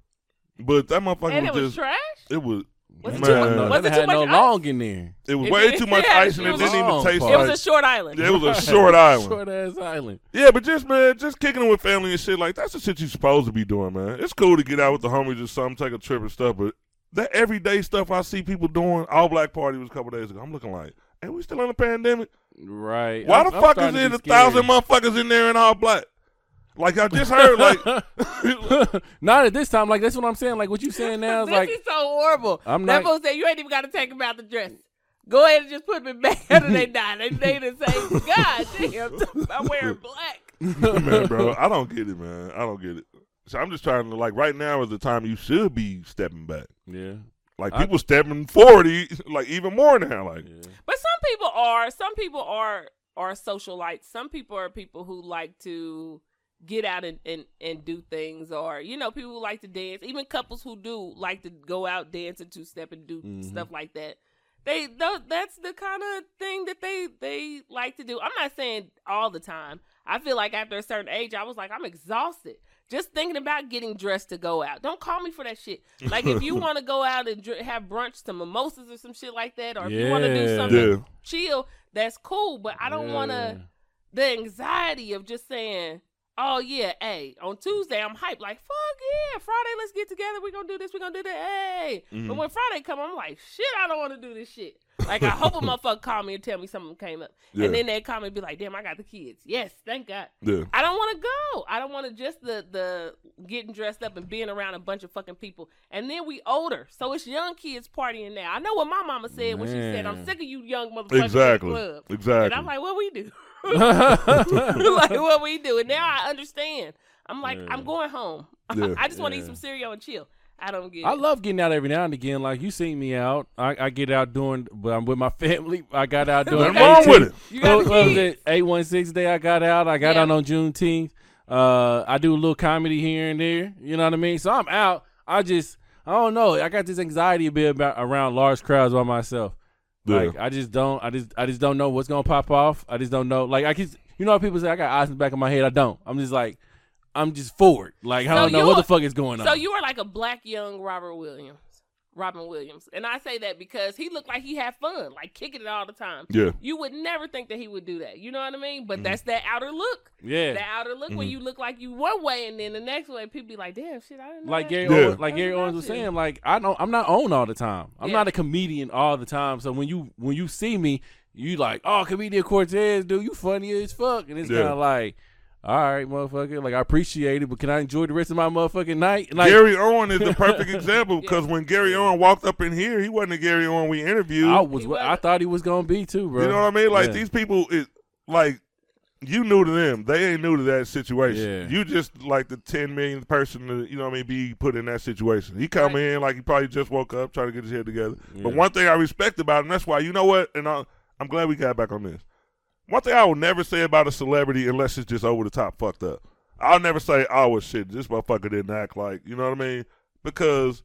but that motherfucker and it was was just. trash. It was. Was it too much- was never it too had no much ice? long in there. It was It way did- too much yeah, ice and it it was didn't even long taste part. It was a short island. Yeah, it was a short island. Short ass island. Yeah, but just man, just kicking it with family and shit like that's the shit you're supposed to be doing, man. It's cool to get out with the homies or something, take a trip and stuff, but that everyday stuff I see people doing, all black party was a couple days ago. I'm looking like, hey, we still in a pandemic? Right. Why I'm- the I'm fuck starting is to it be a scared. thousand motherfuckers in there in all black? Like I just heard, like Not at this time. Like that's what I'm saying. Like what you saying now is this like is so horrible. I'm that not- fool said you ain't even got to take them out the dress. Go ahead and just put me back after they die. They they the same. God damn, I'm wearing black. man, bro, I don't get it, man. I don't get it. So I'm just trying to like right now is the time you should be stepping back. yeah. Like I- people stepping forward, e- like even more now. Like yeah. But some people are. Some people are are socialites. Some people are people who like to get out and, and, and do things or you know people who like to dance. Even couples who do like to go out dance and two step and do Mhm. stuff like that. They tho- that's the kind of thing that they they like to do. I'm not saying all the time. I feel like after a certain age i was like i'm exhausted. Just thinking about getting dressed to go out. Don't call me for that shit. Like if you want to go out and dr- have brunch some mimosas or some shit like that or if you want to do something yeah, chill that's cool. But i don't want to the anxiety of just saying, "Oh yeah, hey, on Tuesday I'm hyped." Like, fuck yeah, Friday let's get together. We're gonna do this. We're gonna do that. Hey, but Mhm. when Friday come, I'm like, shit, I don't want to do this shit. Like, I hope a motherfucker call me and tell me something came up, Yeah. and then they call me and be like, "Damn, I got the kids." Yes, thank God. yeah. I don't want to go. I don't want to just the the getting dressed up and being around a bunch of fucking people. And then we older, so it's young kids partying now. I know what my mama said when she said, "I'm sick of you young motherfuckers Exactly, in the club." exactly. And I'm like, "What we do?" like what we do. And now I understand. I'm like, Yeah. I'm going home. Yeah. I just want to eat some cereal and chill. I don't get I it. love getting out every now and again. Like you seen me out. I, I get out doing, but I'm with my family. I got out doing. Nothing wrong with it. You got What the was it? Eight one six day. I got out. I got Yeah. out on Juneteenth. Uh, I do a little comedy here and there. You know what I mean? So I'm out. I just, I don't know. I got this anxiety a bit about around large crowds by myself. Yeah. Like I just don't. I just, I just don't know what's gonna pop off. I just don't know. Like I can, you know, how people say I got eyes in the back of my head. I don't. I'm just like, I'm just forward. Like I So don't know you what are- the fuck is going on. So you are like a black young Robert Williams. Robin Williams, and I say that because he looked like he had fun, like kicking it all the time. Yeah. You would never think that he would do that. You know what I mean? Mm-hmm. But that's that outer look. Yeah. That outer look when you look like you one way, and then the next way, people be like, "Damn, shit, I didn't know." like that. Gary, Yeah. Owens, like Gary Owens was saying, like I don't, I'm not on all the time. I'm Yeah. not a comedian all the time. So when you when you see me, you like, oh, comedian Cortez, dude, you funny as fuck, and it's Yeah. kind of like, all right, motherfucker, like I appreciate it, but can I enjoy the rest of my motherfucking night? Like, Gary Owen is the perfect example because when Gary Owen walked up in here, he wasn't the Gary Owen we interviewed. I was, He I thought he was gonna be too, bro. You know what I mean? Like Yeah. these people, is like you new to them. They ain't new to that situation. Yeah. You just like the ten millionth person to you know what I mean be put in that situation. He come Right. in like he probably just woke up trying to get his head together. But one thing I respect about him, that's why you know what, and I, I'm glad we got back on this. One thing I will never say about a celebrity unless it's just over the top fucked up. I'll never say, "Oh well, shit, this motherfucker didn't act like," you know what I mean? Because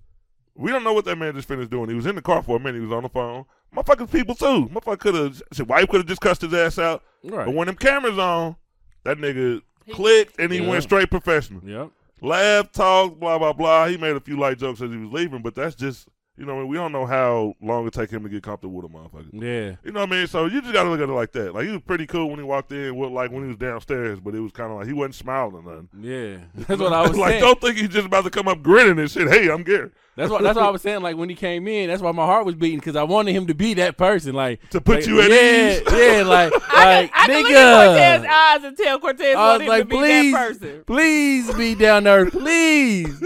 we don't know what that man just finished doing. He was in the car for a minute. He was on the phone. Motherfuckers, people too. Motherfucker could have. His wife could have just cussed his ass out. right? But when them cameras on, that nigga He- clicked and he Yeah. went straight professional. Yep. Laugh, talk, blah blah blah. He made a few light jokes as he was leaving, but that's just you know I mean, we don't know how long it take him to get comfortable with a motherfucker. Yeah. You know what I mean? So you just gotta look at it like that. Like he was pretty cool when he walked in, what like when he was downstairs, but it was kind of like he wasn't smiling or nothing. Yeah. That's what I was like, saying. don't think he's just about to come up grinning and shit. Hey, I'm Gary. That's what that's what I was saying. Like when he came in, that's why my heart was beating because I wanted him to be that person. Like To put like, you at yeah, ease. Yeah, like I like can, I can look at Cortez's eyes and tell Cortez I want was like, to be please, that person. please be down there, please,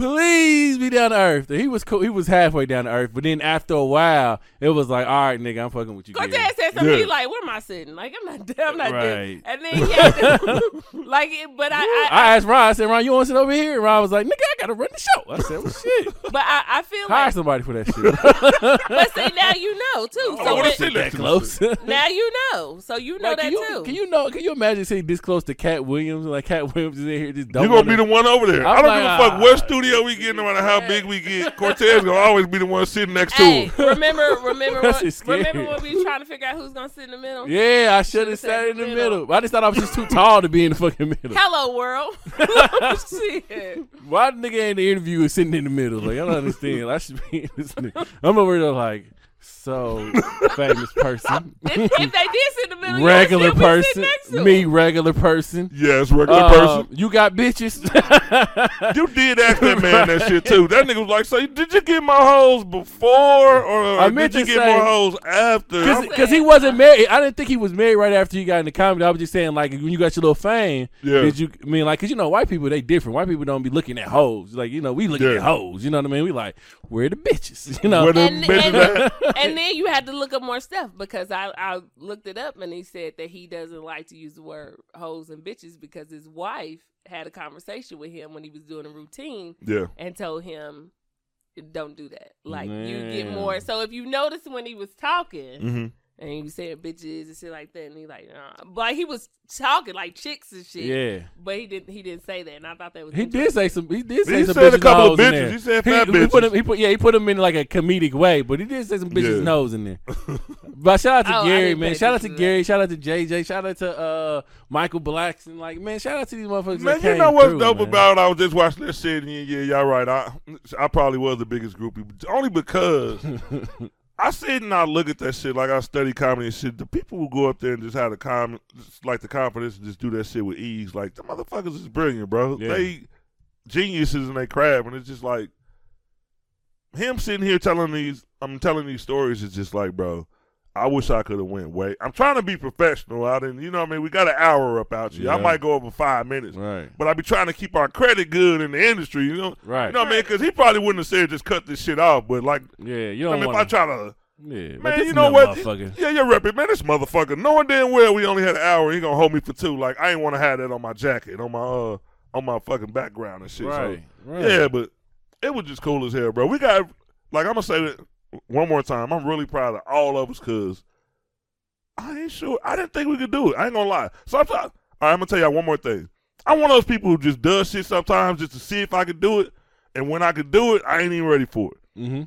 please be down to earth. He was cool. He was halfway down to earth, but then after a while, it was like, all right, nigga, I'm fucking with you. Cortez Gary. said something. Yeah. He like, "Where am I sitting? Like, I'm not. Dead. I'm not Right. there." And then he had to, like, it, but I, I, I asked Ron. I said, Ron, you want to sit over here? And Ron was like, nigga, I gotta run the show. I said, well, shit. but I, I feel Hire like, somebody for that shit. but see, now you know too. I So wanna sit that close. now you know. So you know Like, that can you, too. Can you know? Can you imagine sitting this close to Katt Williams? Like Katt Williams is in here just dumb. You don't. gonna be the one over there. I'm I don't like, give a fuck ah. what studio we get, no matter how big we get. Cortez gonna always be the one sitting next to him. remember, remember, That's what, scary. remember when we was trying to figure out who's gonna sit in the middle? Yeah, I should Should've have sat sat in in the the middle. middle. I just thought I was just too tall to be in the fucking middle. Hello, world. Shit. Why the nigga in the interview is sitting in the middle? Like I don't understand. I should be in this nigga. I'm over there like so famous person, If, if they did sit in the middle, you would regular be person, next to me regular person. Yes, regular Uh, person. you got bitches. You did ask that man that shit too. That nigga was like, "So did you get my hoes before, or I did meant you to get say- more hoes after?" I'm- Because he wasn't married. I didn't think he was married right after you got into comedy. I was just saying, like, when you got your little fame, Yeah. did you, I mean, like, because, you know, white people, they different. White people don't be looking at hoes. Like, you know, we looking Yeah. at hoes. You know what I mean? We like, where the bitches? You know? Where the and, bitches at? and, and then you had to look up more stuff because I, I looked it up and he said that he doesn't like to use the word hoes and bitches because his wife had a conversation with him when he was doing a routine Yeah, and told him don't do that. Like you get more. So if you notice when he was talking hmm and he was saying bitches and shit like that and he like nah. but he was talking like chicks and shit yeah. but he didn't he didn't say that and I thought that was He did say some. He did say He some said a couple of bitches. He said he, fat he put him. He put yeah. He put him in like a comedic way, but he did say some bitches Yeah. nose in there. but shout out to Oh, Gary, man. Shout out to attention to Gary. Shout out to JJ. Shout out to uh Michael Blackson. Like man, shout out to these motherfuckers. man. that You came know what's through, dope man. about? it? I was just watching that shit, and yeah, yeah, y'all right. I I probably was the biggest groupie, only because I sit and I look at that shit like I study comedy and shit. The people who go up there and just have the com, just like the confidence and just do that shit with ease, like the motherfuckers is brilliant, bro. Yeah. They geniuses in their craft, and it's just like him sitting here telling these. I'm telling these stories It's just like, bro. I wish I could have went way. I'm trying to be professional. I didn't, you know. what I mean, we got an hour up out you. I might go over five minutes, Right. but I be trying to keep our credit good in the industry. You know, Right. you know what I mean? Because he probably wouldn't have said just cut this shit off. But like, Yeah. You I don't mean, if I try to Yeah. Man, you know no what? Yeah, you're repping. Man, this motherfucker, knowing damn well we only had an hour, he gonna hold me for two. Like I ain't want to have that on my jacket, on my uh, on my fucking background and shit. Right. So, right. yeah, but it was just cool as hell, bro. We got like I'm gonna say it one more time. I'm really proud of all of us because I ain't sure. I didn't think we could do it. I ain't gonna lie. Sometimes, all right, I'm gonna tell y'all one more thing. I'm one of those people who just does shit sometimes just to see if I could do it, and when I could do it, I ain't even ready for it. Mm-hmm.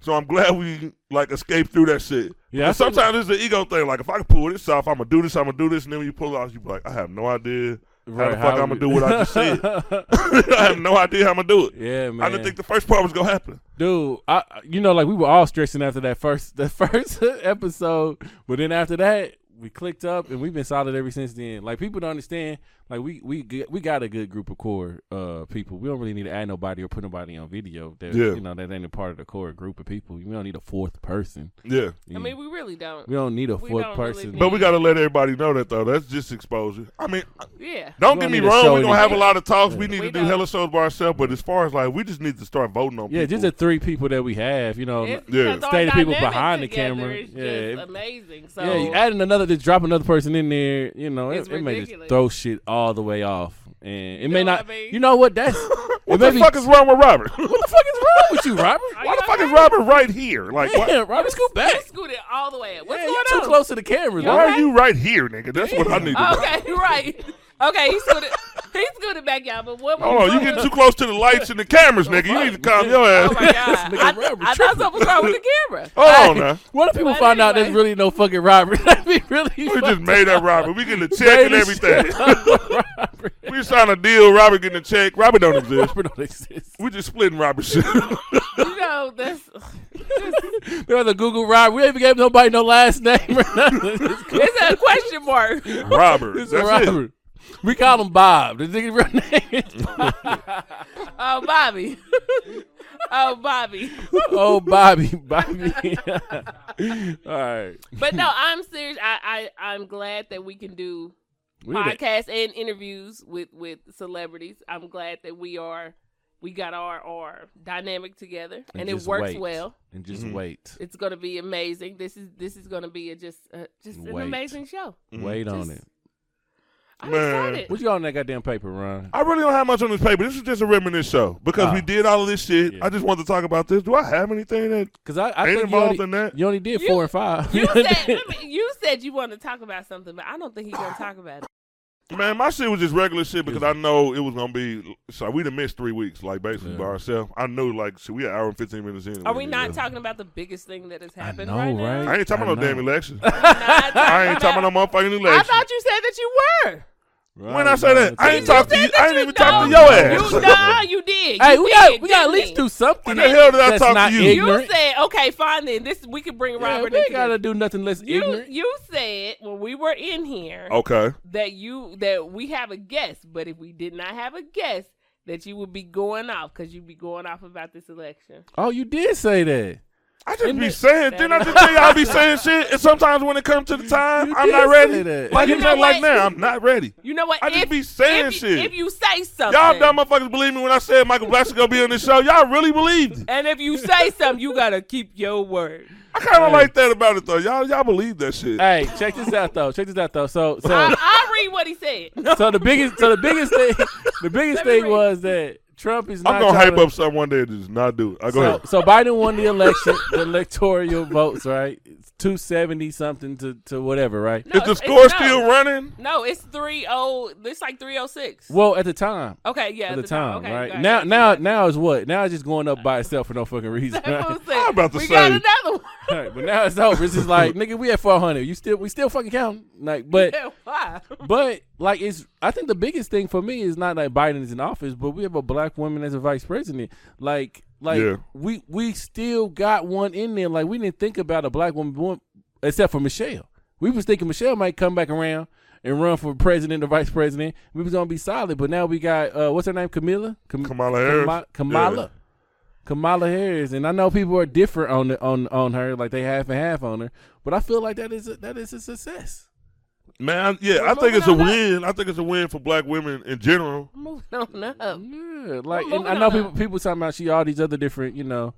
So I'm glad we like escaped through that shit. Yeah. I Sometimes it's an ego thing. Like if I can pull this off, I'm gonna do this. I'm gonna do this, and then when you pull it off, you be like, I have no idea How the fuck I'm gonna do what I just said? I have no idea how I'm gonna do it. yeah, man. I didn't think the first part was gonna happen. dude. I, you know, like we were all stressing after that first, the first episode, but then after that, we clicked up and we've been solid ever since then. Like people don't understand. Like we we get, we got a good group of core uh people. We don't really need to add nobody or put nobody on video. That Yeah. you know that ain't a part of the core group of people. We don't need a fourth person. Yeah. I mean, we really don't. we don't need a we fourth don't really person. But we gotta let everybody know that though. That's just exposure. I mean, Yeah. don't get don't me wrong. We're gonna have a lot of talks. We need We to do don't. hella shows by ourselves. But as far as like, we just need to start voting on people. yeah, people. just the three people that we have. You know, It's Yeah. because Stay the people behind the camera. is Yeah, just it- amazing. So yeah, you adding another, just drop another person in there. You know, it, It's it may just ridiculous. throw shit all the way off, and it may not. what I mean? You know what? That's what the fuck be, is wrong with Robert? What the fuck is wrong with you, Robert? Why the fuck is? Robert right here? Like, what? Robert, scoot back. You scooted all the way up. What's yeah, going you too close to the cameras. Why Robert. are you right here, nigga? That's what I need to know. Okay, right. Okay, he scooted. He scooted back out. But what? Hold on, you what getting too close to the lights and the cameras, nigga. You need to calm your ass. Oh my god! Nigga, I, Robert I thought something was wrong with the camera. Hold Hey, on now. What if people But find out there's really no fucking Robert? That'd be really. We just made up Robert. We getting a check and everything. Robert. we signed a deal. Robert getting a check. Robert don't exist. Robert don't exist. We just splitting Robert shit. You know that's. There was a Google Robert. We ain't even gave nobody no last name or nothing. It's a question mark. Robert. It's That's it. Robert. We call him Bob. The nigga real name is Bob. Oh, Bobby. oh, Bobby. Oh, Bobby. Bobby. All right. But no, I'm serious. I, I I'm glad that we can do We did it. podcasts and interviews with with celebrities. I'm glad that we are we got our our dynamic together and, it works wait. well. And just Mhm. wait. It's gonna be amazing. This is this is gonna be a just uh, just an amazing show. Wait on it. I'm Man. excited. What you got on that goddamn paper, Ron? I really don't have much on this paper. This is just a reminisce show because we Oh. did all of this shit. Yeah. I just wanted to talk about this. Do I have anything that Because I, I ain't think you involved only, in that? you only did You- four and five. You said let me- you said you wanted to talk about something, but I don't think he's gonna talk about it. Man, my shit was just regular shit because I know it was gonna be. So we done missed three weeks, like basically Yeah. by ourselves. I knew, like, shit, we an hour and fifteen minutes in. Are we not Yeah. talking about the biggest thing that has I happened know, right now? right? I ain't talking I about no damn election. I ain't talking about- about no motherfucking election. I thought you said that you were. When I say that, I ain't talk to said you. that I ain't even know. talk to your ass. You, nah, you did. Hey, You we did, got we got at least do something. When the hell did I talk to not you? You said okay, fine then. This we can bring yeah, Robert we ain't gotta this. do nothing less You ignorant. you said when we were in here Okay. that you that we have a guest, but if we did not have a guest, that you would be going off because you'd be going off about this election. Oh, you did say that. I just And be the- saying, didn't I just tell you I be saying shit? And sometimes when it comes to the time, I'm not ready. that. Like You it's know not like what? now, I'm not ready. You know what? I just if, be saying if, you- shit. If you say something, Y'all dumb motherfuckers believe me when I said Michael Blackson gonna be on this show. Y'all really believed it. and if you say something, you gotta keep your word. I kind of Hey. like that about it though. Y'all y'all believe that shit. Hey, check this out though. Check this out though. So so I, I'll read what he said. so the biggest so the biggest thing the biggest Let me thing read. was that Trump is not I'm gonna hype to- up something one day and just not do it. I go so, ahead. so Biden won the election, the electoral votes, right? It's two seventy something to, to whatever, right? No, Is the it's- score it's- still no. running? No, it's three oh. It's like three oh six. Well, at the time, Okay, yeah, at at the time, Okay, right? got it, Now, got now, now is what? Now it's just going up by itself for no fucking reason. That's Right? I'm saying. I'm about to we say. got another one. Right, But now it's over. It's just like nigga, we at four hundred. You still, we still fucking counting. Like, but Yeah, why? But like it's I think the biggest thing for me is not that Biden is in office, but we have a black woman as a vice president. Like like Yeah. we we still got one in there. Like we didn't think about a black woman except for Michelle. We was thinking Michelle might come back around and run for president or vice president. We was gonna be solid, but now we got uh what's her name? Camilla? Cam- Kamala Harris. Kama- Kamala. Kamala Harris, and I know people are different on the, on on her, like they half and half on her. But I feel like that is a, that is a success. Man, yeah, We're I think it's a moving on up. win. I think it's a win for black women in general. Moving on up. Yeah, like and I know people up. people talking about she all these other different, you know,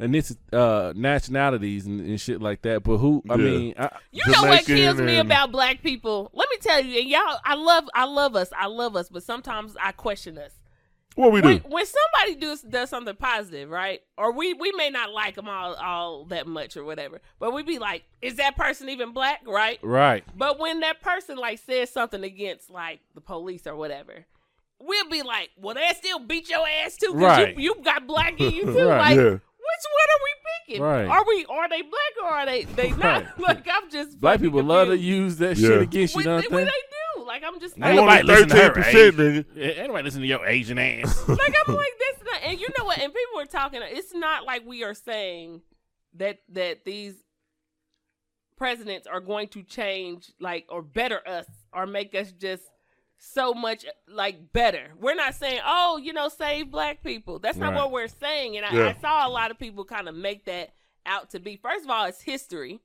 and it's uh nationalities and, and shit like that. But who? I Yeah. mean, I, You know what kills me about black people? Let me tell you, and y'all, I love, I love us, I love us, but sometimes I question us. What we do? When, when somebody does does something positive, right? Or we we may not like them all all that much or whatever, but we be like, is that person even black, right? right? But when that person like says something against like the police or whatever, we'll be like, well, they still beat your ass too because Right. you, you got black in you too. Right. Like, Yeah. which one are we picking? Right. Are we are they black or are they they not? Right. like I'm just Black fucking people love to use that Yeah. shit against you. What, Don't they, what they? they do? Like I'm just Ain't like, nobody listen to her 13%, age. nigga. Yeah, ain't nobody listen to your Asian ass. like I'm like this, not, and you know what? And people were talking. It's not like we are saying that that these presidents are going to change, like or better us, or make us just so much like better. We're not saying, oh, you know, save black people. That's not Right. what we're saying. And I, Yeah. I saw a lot of people kind of make that out to be. First of all, it's history.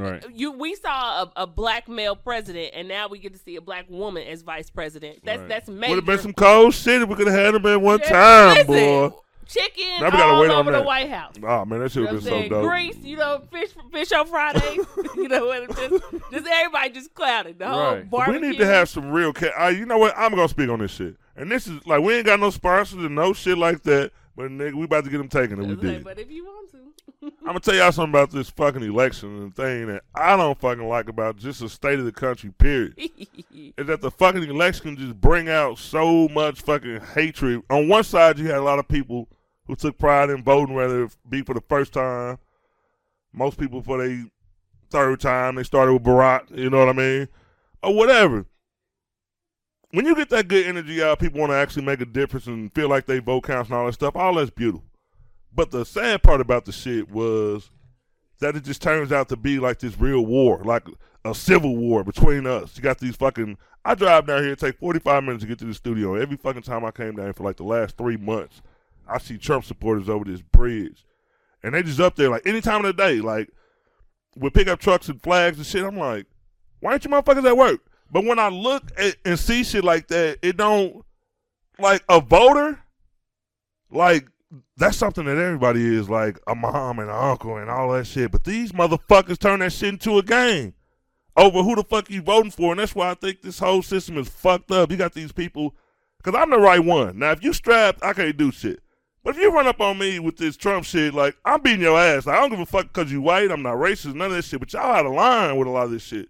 Right. You we saw a, a black male president, and now we get to see a black woman as vice president. That's Right. that's major. Would have been some cold shit if we could have had him at one Yeah, time, listen, boy. Chicken Now we gotta all wait on over the. White House. Oh man, that shit You know what have I'm been so saying? dope. Grease, you know, fish fish on Fridays. you know what? Just just everybody just clouded. The whole Right. barbecue. We need to have some real cat. Uh, you know what? I'm gonna speak on this shit. And this is like we ain't got no sponsors and no shit like that. But nigga, we about to get them taken, and we It's like, did. But if you want to, I'm gonna tell y'all something about this fucking election and thing that I don't fucking like about just the state of the country. Period. is that the fucking election can just bring out so much fucking hatred. On one side, you had a lot of people who took pride in voting, whether it be for the first time. Most people for the third time, they started with Barack. You know what I mean, or whatever. When you get that good energy out, people want to actually make a difference and feel like they vote counts and all that stuff. All that's beautiful. But the sad part about the shit was that it just turns out to be like this real war, like a civil war between us. You got these fucking. I drive down here, take 45 minutes to get to the studio. Every fucking time I came down here for like the last three months, I see Trump supporters over this bridge. And they just up there like any time of the day, like with pickup trucks and flags and shit. I'm like, why aren't you motherfuckers at work? But when I look at, and see shit like that, it don't like a voter, like that's something that everybody is like a mom and an uncle and all that shit. But these motherfuckers turn that shit into a game over who the fuck you voting for, and that's why I think this whole system is fucked up. You got these people, because I'm the right one. Now, if you strapped, I can't do shit. But if you run up on me with this Trump shit, like I'm beating your ass. Like, I don't give a fuck because you white. I'm not racist. None of this shit. But y'all out of line with a lot of this shit,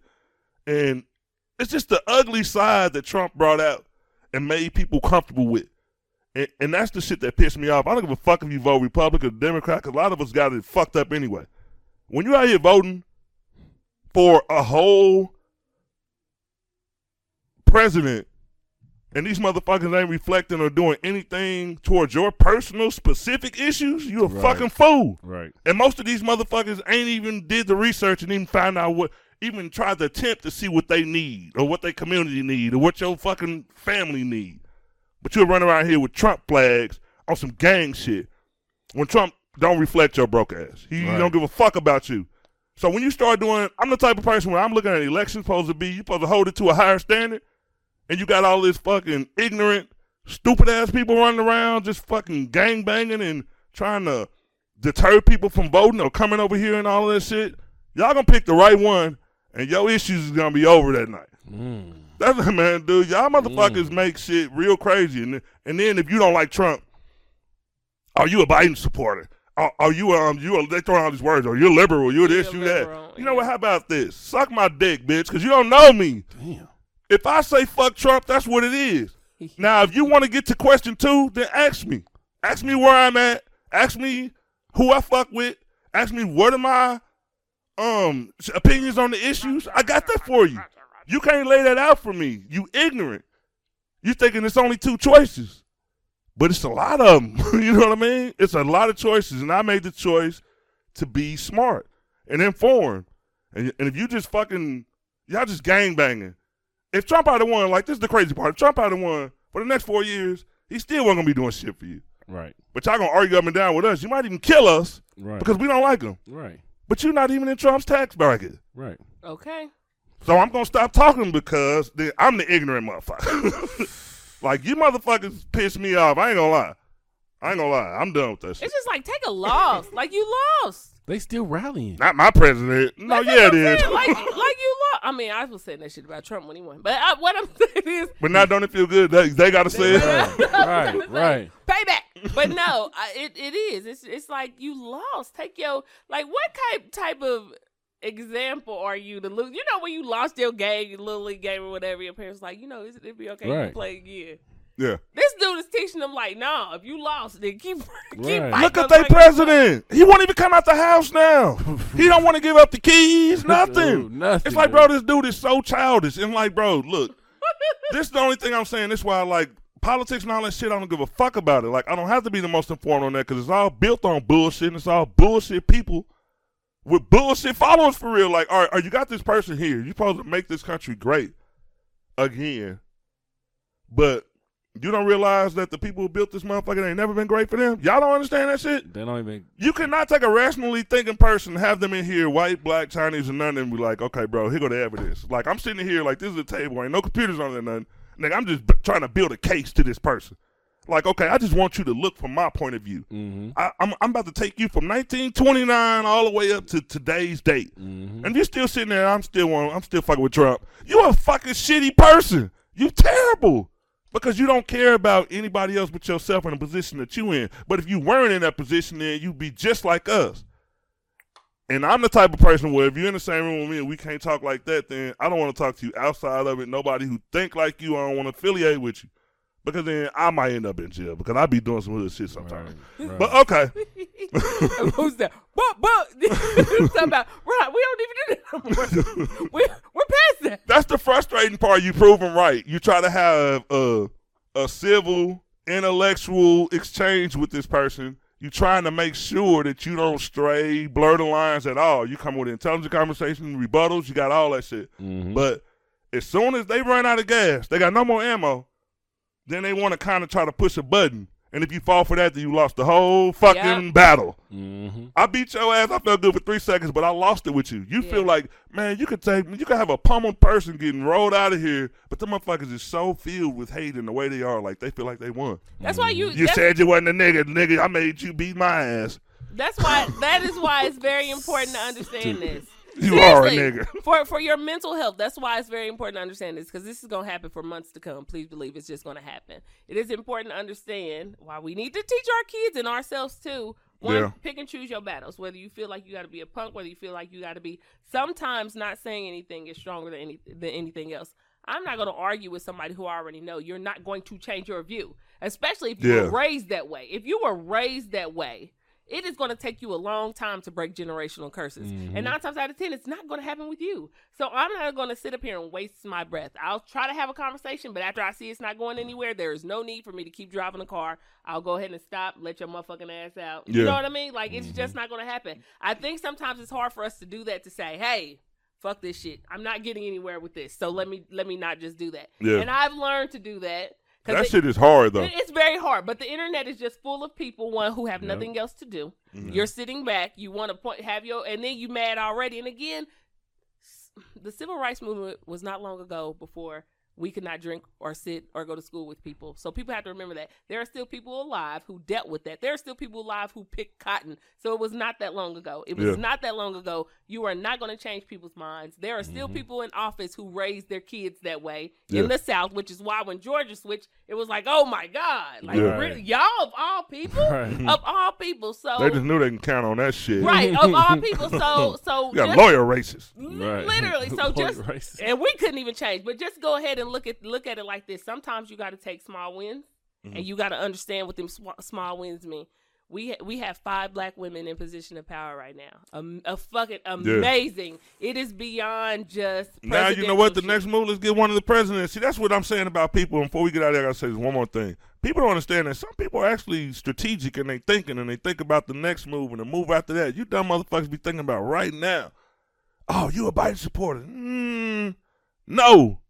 and it's just the ugly side that Trump brought out and made people comfortable with. And, and that's the shit that pissed me off. I don't give a fuck if you vote Republican or Democrat, because a lot of us got it fucked up anyway. When you're out here voting for a whole president and these motherfuckers ain't reflecting or doing anything towards your personal specific issues, you a Right. fucking fool. Right. And most of these motherfuckers ain't even did the research and even find out what, even tried to attempt to see what they need or what their community need or what your fucking family need. But you'll run around here with Trump flags on some gang shit when Trump don't reflect your broke ass. He Right. don't give a fuck about you. So when you start doing, I'm the type of person when I'm looking at elections supposed to be, you supposed to hold it to a higher standard, and you got all this fucking ignorant, stupid ass people running around just fucking gang banging and trying to deter people from voting or coming over here and all of that shit. Y'all gonna pick the right one, and your issues is gonna be over that night. Mm. That's a man, dude. Y'all motherfuckers make shit real crazy, and and then if you don't like Trump, are you a Biden supporter? Are, are you um you are they throwing all these words? Are you liberal? You this, You're that? liberal, You know what? How about this? Suck my dick, bitch, because you don't know me. Damn. If I say fuck Trump, that's what it is. Now, if you want to get to question two, then ask me. Ask me where I'm at. Ask me who I fuck with. Ask me what are my um opinions on the issues. I got that for you. You can't lay that out for me. You ignorant. You thinking it's only two choices, but it's a lot of them. you know what I mean? It's a lot of choices, and I made the choice to be smart and informed. And, and if you just fucking y'all just gang banging. If Trump had won, like this is the crazy part. If Trump had won for the next four years, he still wasn't gonna be doing shit for you. Right. But y'all gonna argue up and down with us. You might even kill us Right. because we don't like him. right. But you're not even in Trump's tax bracket. Right. Okay. So I'm gonna stop talking because the, I'm the ignorant motherfucker. like you motherfuckers piss me off. I ain't gonna lie. I ain't gonna lie. I'm done with that shit. It's just like take a loss. like you lost. They still rallying. Not my president. No, That's yeah, what it I'm is. saying, Like, like you lost. I mean, I was saying that shit about Trump when he won. But I, what I'm saying is, But now don't it feel good? They, they gotta say it. Right. Right. payback. But no, I, it it is. It's it's like you lost. Take your like what type type of example are you to lose? You know when you lost your game, your little league game or whatever, your parents like, you know, is it'd be okay to Right. play again. Yeah. This dude is teaching them like, no, if you lost, then keep keep Right. fighting. Look at us their like- president. He won't even come out the house now. he don't want to give up the keys, nothing. Dude, nothing, it's like, bro, this dude is so childish. And like, bro, look, this is the only thing I'm saying. This is why, like, politics and all that shit, I don't give a fuck about it. Like, I don't have to be the most informed on that because it's all built on bullshit and it's all bullshit people with bullshit followers for real. Like, all right, are you got this person here? You're supposed to make this country great again. But you don't realize that the people who built this motherfucker ain't never been great for them? Y'all don't understand that shit? They don't even. You cannot take a rationally thinking person, have them in here, white, black, Chinese, and none, and be like, okay, bro, here go the evidence. Like, I'm sitting here, like, this is a table, ain't no computers on there, nothing. Nigga, I'm just b- trying to build a case to this person. Like, okay, I just want you to look from my point of view. Mm-hmm. I, I'm, I'm about to take you from 1929 all the way up to today's date. Mm-hmm. And you're still sitting there, I'm still I'm still fucking with Trump. You a fucking shitty person. You terrible. Because you don't care about anybody else but yourself in the position that you in. But if you weren't in that position, then you'd be just like us. And I'm the type of person where if you're in the same room with me and we can't talk like that, then I don't want to talk to you outside of it. Nobody who think like you, I don't want to affiliate with you. Because then I might end up in jail because I be doing some other shit sometimes. Right, right. But okay. Who's that? But but talking about right? We don't even do that no more. We're we're past that. that's the frustrating part. You prove them right. You try to have a a civil, intellectual exchange with this person. You trying to make sure that you don't stray, blur the lines at all. You come with intelligent conversation, rebuttals. You got all that shit. Mhm. But as soon as they run out of gas, they got no more ammo. Then they want to kind of try to push a button. And if you fall for that, then you lost the whole fucking Yep. battle. Mm-hmm. I beat your ass. I felt good for three seconds, but I lost it with you. You Yeah. feel like, man, you could take, you could have a pummeled person getting rolled out of here, but the motherfuckers is so filled with hate in the way they are, like they feel like they won. That's why you. You said you wasn't a nigga, nigga. I made you beat my ass. that's why. That is why it's very important to understand this. You are a nigga. For for your mental health, that's why it's very important to understand this because this is gonna happen for months to come. Please believe it's just gonna happen. It is important to understand why we need to teach our kids and ourselves too. One, Yeah. pick and choose your battles. Whether you feel like you got to be a punk, whether you feel like you got to be. Sometimes not saying anything is stronger than any than anything else. I'm not going to argue with somebody who I already know. You're not going to change your view, especially if you Yeah. were raised that way. If you were raised that way, it is going to take you a long time to break generational curses. And mm-hmm. nine times out of ten, it's not going to happen with you. So I'm not going to sit up here and waste my breath. I'll try to have a conversation, but after I see it's not going mm. anywhere, there is no need for me to keep driving the car. I'll go ahead and stop, let your motherfucking ass out. You Yeah. know what I mean? Like, it's mm-hmm. just not going to happen. I think sometimes it's hard for us to do that to say, hey, fuck this shit. I'm not getting anywhere with this. So let me let me not just do that. Yeah. And I've learned to do that. That it- shit is hard though. It's very hard, but the internet is just full of people one who have nothing else to do. Mm-hmm. You're sitting back, you want to point, have your, and then you mad already. And again, the civil rights movement was not long ago before we could not drink or sit or go to school with people. So people have to remember that there are still people alive who dealt with that. There are still people alive who picked cotton. So it was not that long ago. It was Yeah. not that long ago. You are not going to change people's minds. There are still mm-hmm. people in office who raised their kids that way Yeah. in the South, which is why when Georgia switched, it was like, oh my God, like Yeah. really, y'all of all people, Right. of all people. So They just knew they can count on that shit. right of all people. So so just- lawyer racists. Right. literally. So just racist. and we couldn't even change, but just go ahead and look at look at it like this. Sometimes you got to take small wins, Mm-hmm. and you got to understand what them sm- small wins mean. We ha- we have five black women in position of power right now. Um, a fucking amazing. It is beyond just. Now you know what? The next move, let's get one of the presidents. See, that's what I'm saying about people. And before we get out of there, I gotta say this one more thing. People don't understand that some people are actually strategic and they thinking and they think about the next move and the move after that. You dumb motherfuckers be thinking about right now. Oh, you a Biden supporter? Mm, no.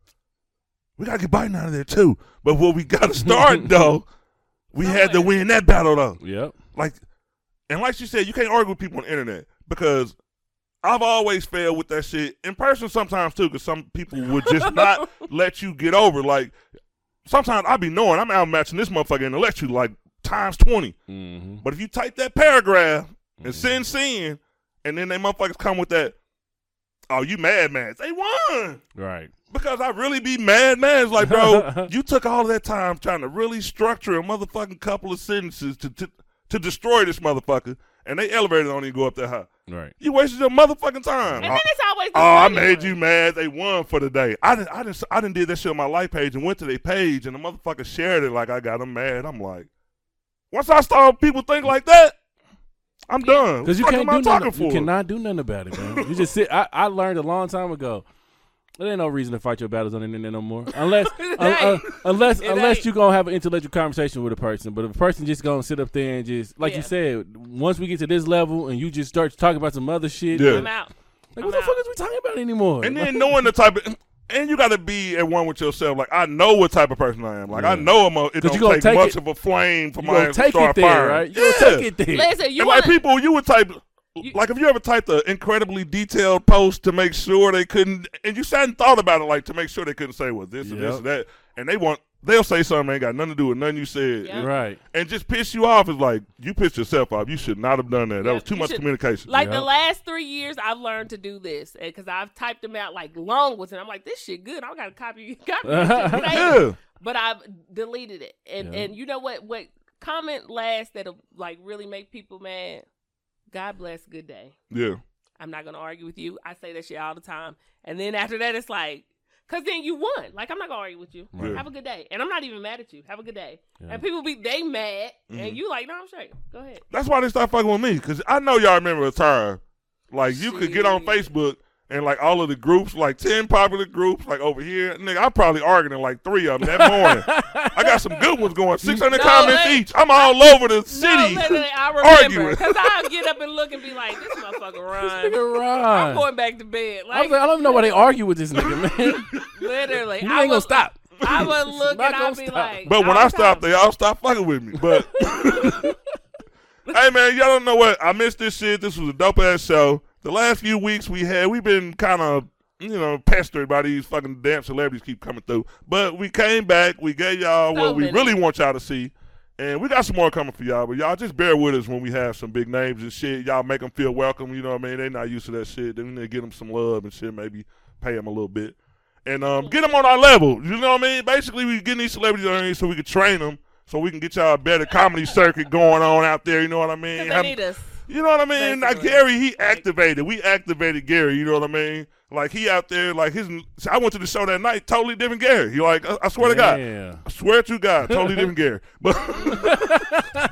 We gotta get Biden out of there too. But what we gotta start though, we had to win that battle though. Yep. Like, and like she said, you can't argue with people on the internet because I've always failed with that shit in person sometimes too. Because some people would just not let you get over. Like, sometimes I be knowing I'm outmatching this motherfucker and let you like times twenty. Mm-hmm. But if you type that paragraph and send sin, and then they motherfuckers come with that, oh, you mad man? They won Right. Because I really be mad man. It's like, bro, you took all that time trying to really structure a motherfucking couple of sentences to to, to destroy this motherfucker, and they elevator don't even go up that high. Right. You wasted your motherfucking time. And then it's always. The Oh, I made one. you mad. They won for the day. I didn't. I didn't. I didn't did that shit on my life page and went to their page and the motherfucker shared it like I got them mad. I'm like, once I start people think like that, I'm done. Because you can't am I do talking nothing. for? You cannot do nothing about it, man. you just sit. I, I learned a long time ago. There ain't no reason to fight your battles on the internet no more, unless It un- uh, unless It unless ain't. you gonna have an intellectual conversation with a person. But if a person just gonna sit up there and just like Yeah. you said, once we get to this level and you just start talking about some other shit, Yeah. I'm out. like I'm what the out. fuck is we talking about anymore? And then knowing the type of, and you got to be at one with yourself. Like I know what type of person I am. Like I know I'm a, it 'Cause don't you gonna take, take much it- of a flame for you my gonna ass to take start it there, firing. right? You yeah. gonna take it there. Listen, you and want like people, you would type. You- like if you ever typed an incredibly detailed post to make sure they couldn't, and you sat and thought about it, like to make sure they couldn't say well this and this Yep. and that, and they want they'll say something that ain't got nothing to do with nothing you said, Yeah. right? and just piss you off. Is like you pissed yourself off. You should not have done that. That Yeah, was too you much should- communication. Like Yeah. the last three years, I've learned to do this because I've typed them out like long ones, and I'm like, this shit good. I got to copy, copy this shit. It ain't. yeah, But I've deleted it, and Yeah. and you know what? What comment last that'll like really make people mad? God bless, good day. yeah. I'm not gonna argue with you. I say that shit all the time, and then after that, it's like. Cause then you won. Like I'm not gonna argue with you. Right. Have a good day, and I'm not even mad at you. Have a good day. Yeah. And people be they mad, Mhm. and you like, no, I'm straight. Go ahead. That's why they start fucking with me because I know y'all remember a time like you could get on Facebook and like all of the groups, like ten popular groups, like over here, nigga. I'm probably arguing in like three of them that morning. I got some good ones going, six hundred No, comments they- each. I'm all over the city. No, literally, I remember arguing. because I'll get up and look and be like, this motherfucker run. Nigga, I'm going back to bed. I, Like was like, I don't even know why they argue with this nigga, man. literally, he I ain't gonna would- stop. I would look Not and I'd gonna be stop. like, But when I stop, time. they all stop fucking with me. But hey, man, y'all don't know what I missed. This shit. This was a dope ass show. The last few weeks we had, we've been kind of. You know, pestered by these fucking damn celebrities keep coming through. But we came back. We gave y'all So what we many. really want y'all to see. And we got some more coming for y'all. But y'all just bear with us when we have some big names and shit. Y'all make them feel welcome. You know what I mean? They not used to that shit. Then we need to get them some love and shit. Maybe pay them a little bit. And um, get them on our level. You know what I mean? Basically, we getting these celebrities on here so we can train them. So we can get y'all a better comedy circuit going on out there. You know what I mean? they Have- need us. You know what I mean? Basically. Gary, he activated. We activated Gary. You know what I mean? Like he out there, like his. I went to the show that night, totally different Gary. He like, I, I swear to God, Yeah. I swear to God, totally different Gary. But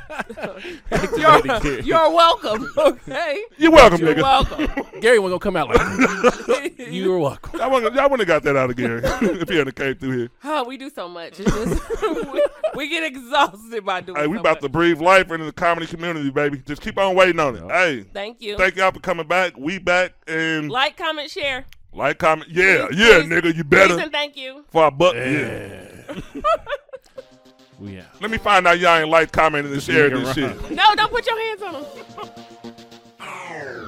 You're, you're welcome. Okay. you're welcome, You're nigga. welcome. Gary wasn't gonna come out like that. You're welcome. Y'all wouldn't, y'all wouldn't have got that out of Gary if he hadn't came through here. Oh, we do so much. It's just, we, we get exhausted by doing. Hey, we so about much. to breathe life into the comedy community, baby. Just keep on waiting on it. Yep. Hey, Thank you. thank y'all for coming back. We back and like, comment, share. Like, comment, yeah, please, yeah, please, nigga, you better. Please and thank you. For a buck, yeah. yeah. we out. Let me find out y'all ain't like, commenting, and sharing this shit. No, don't put your hands on them.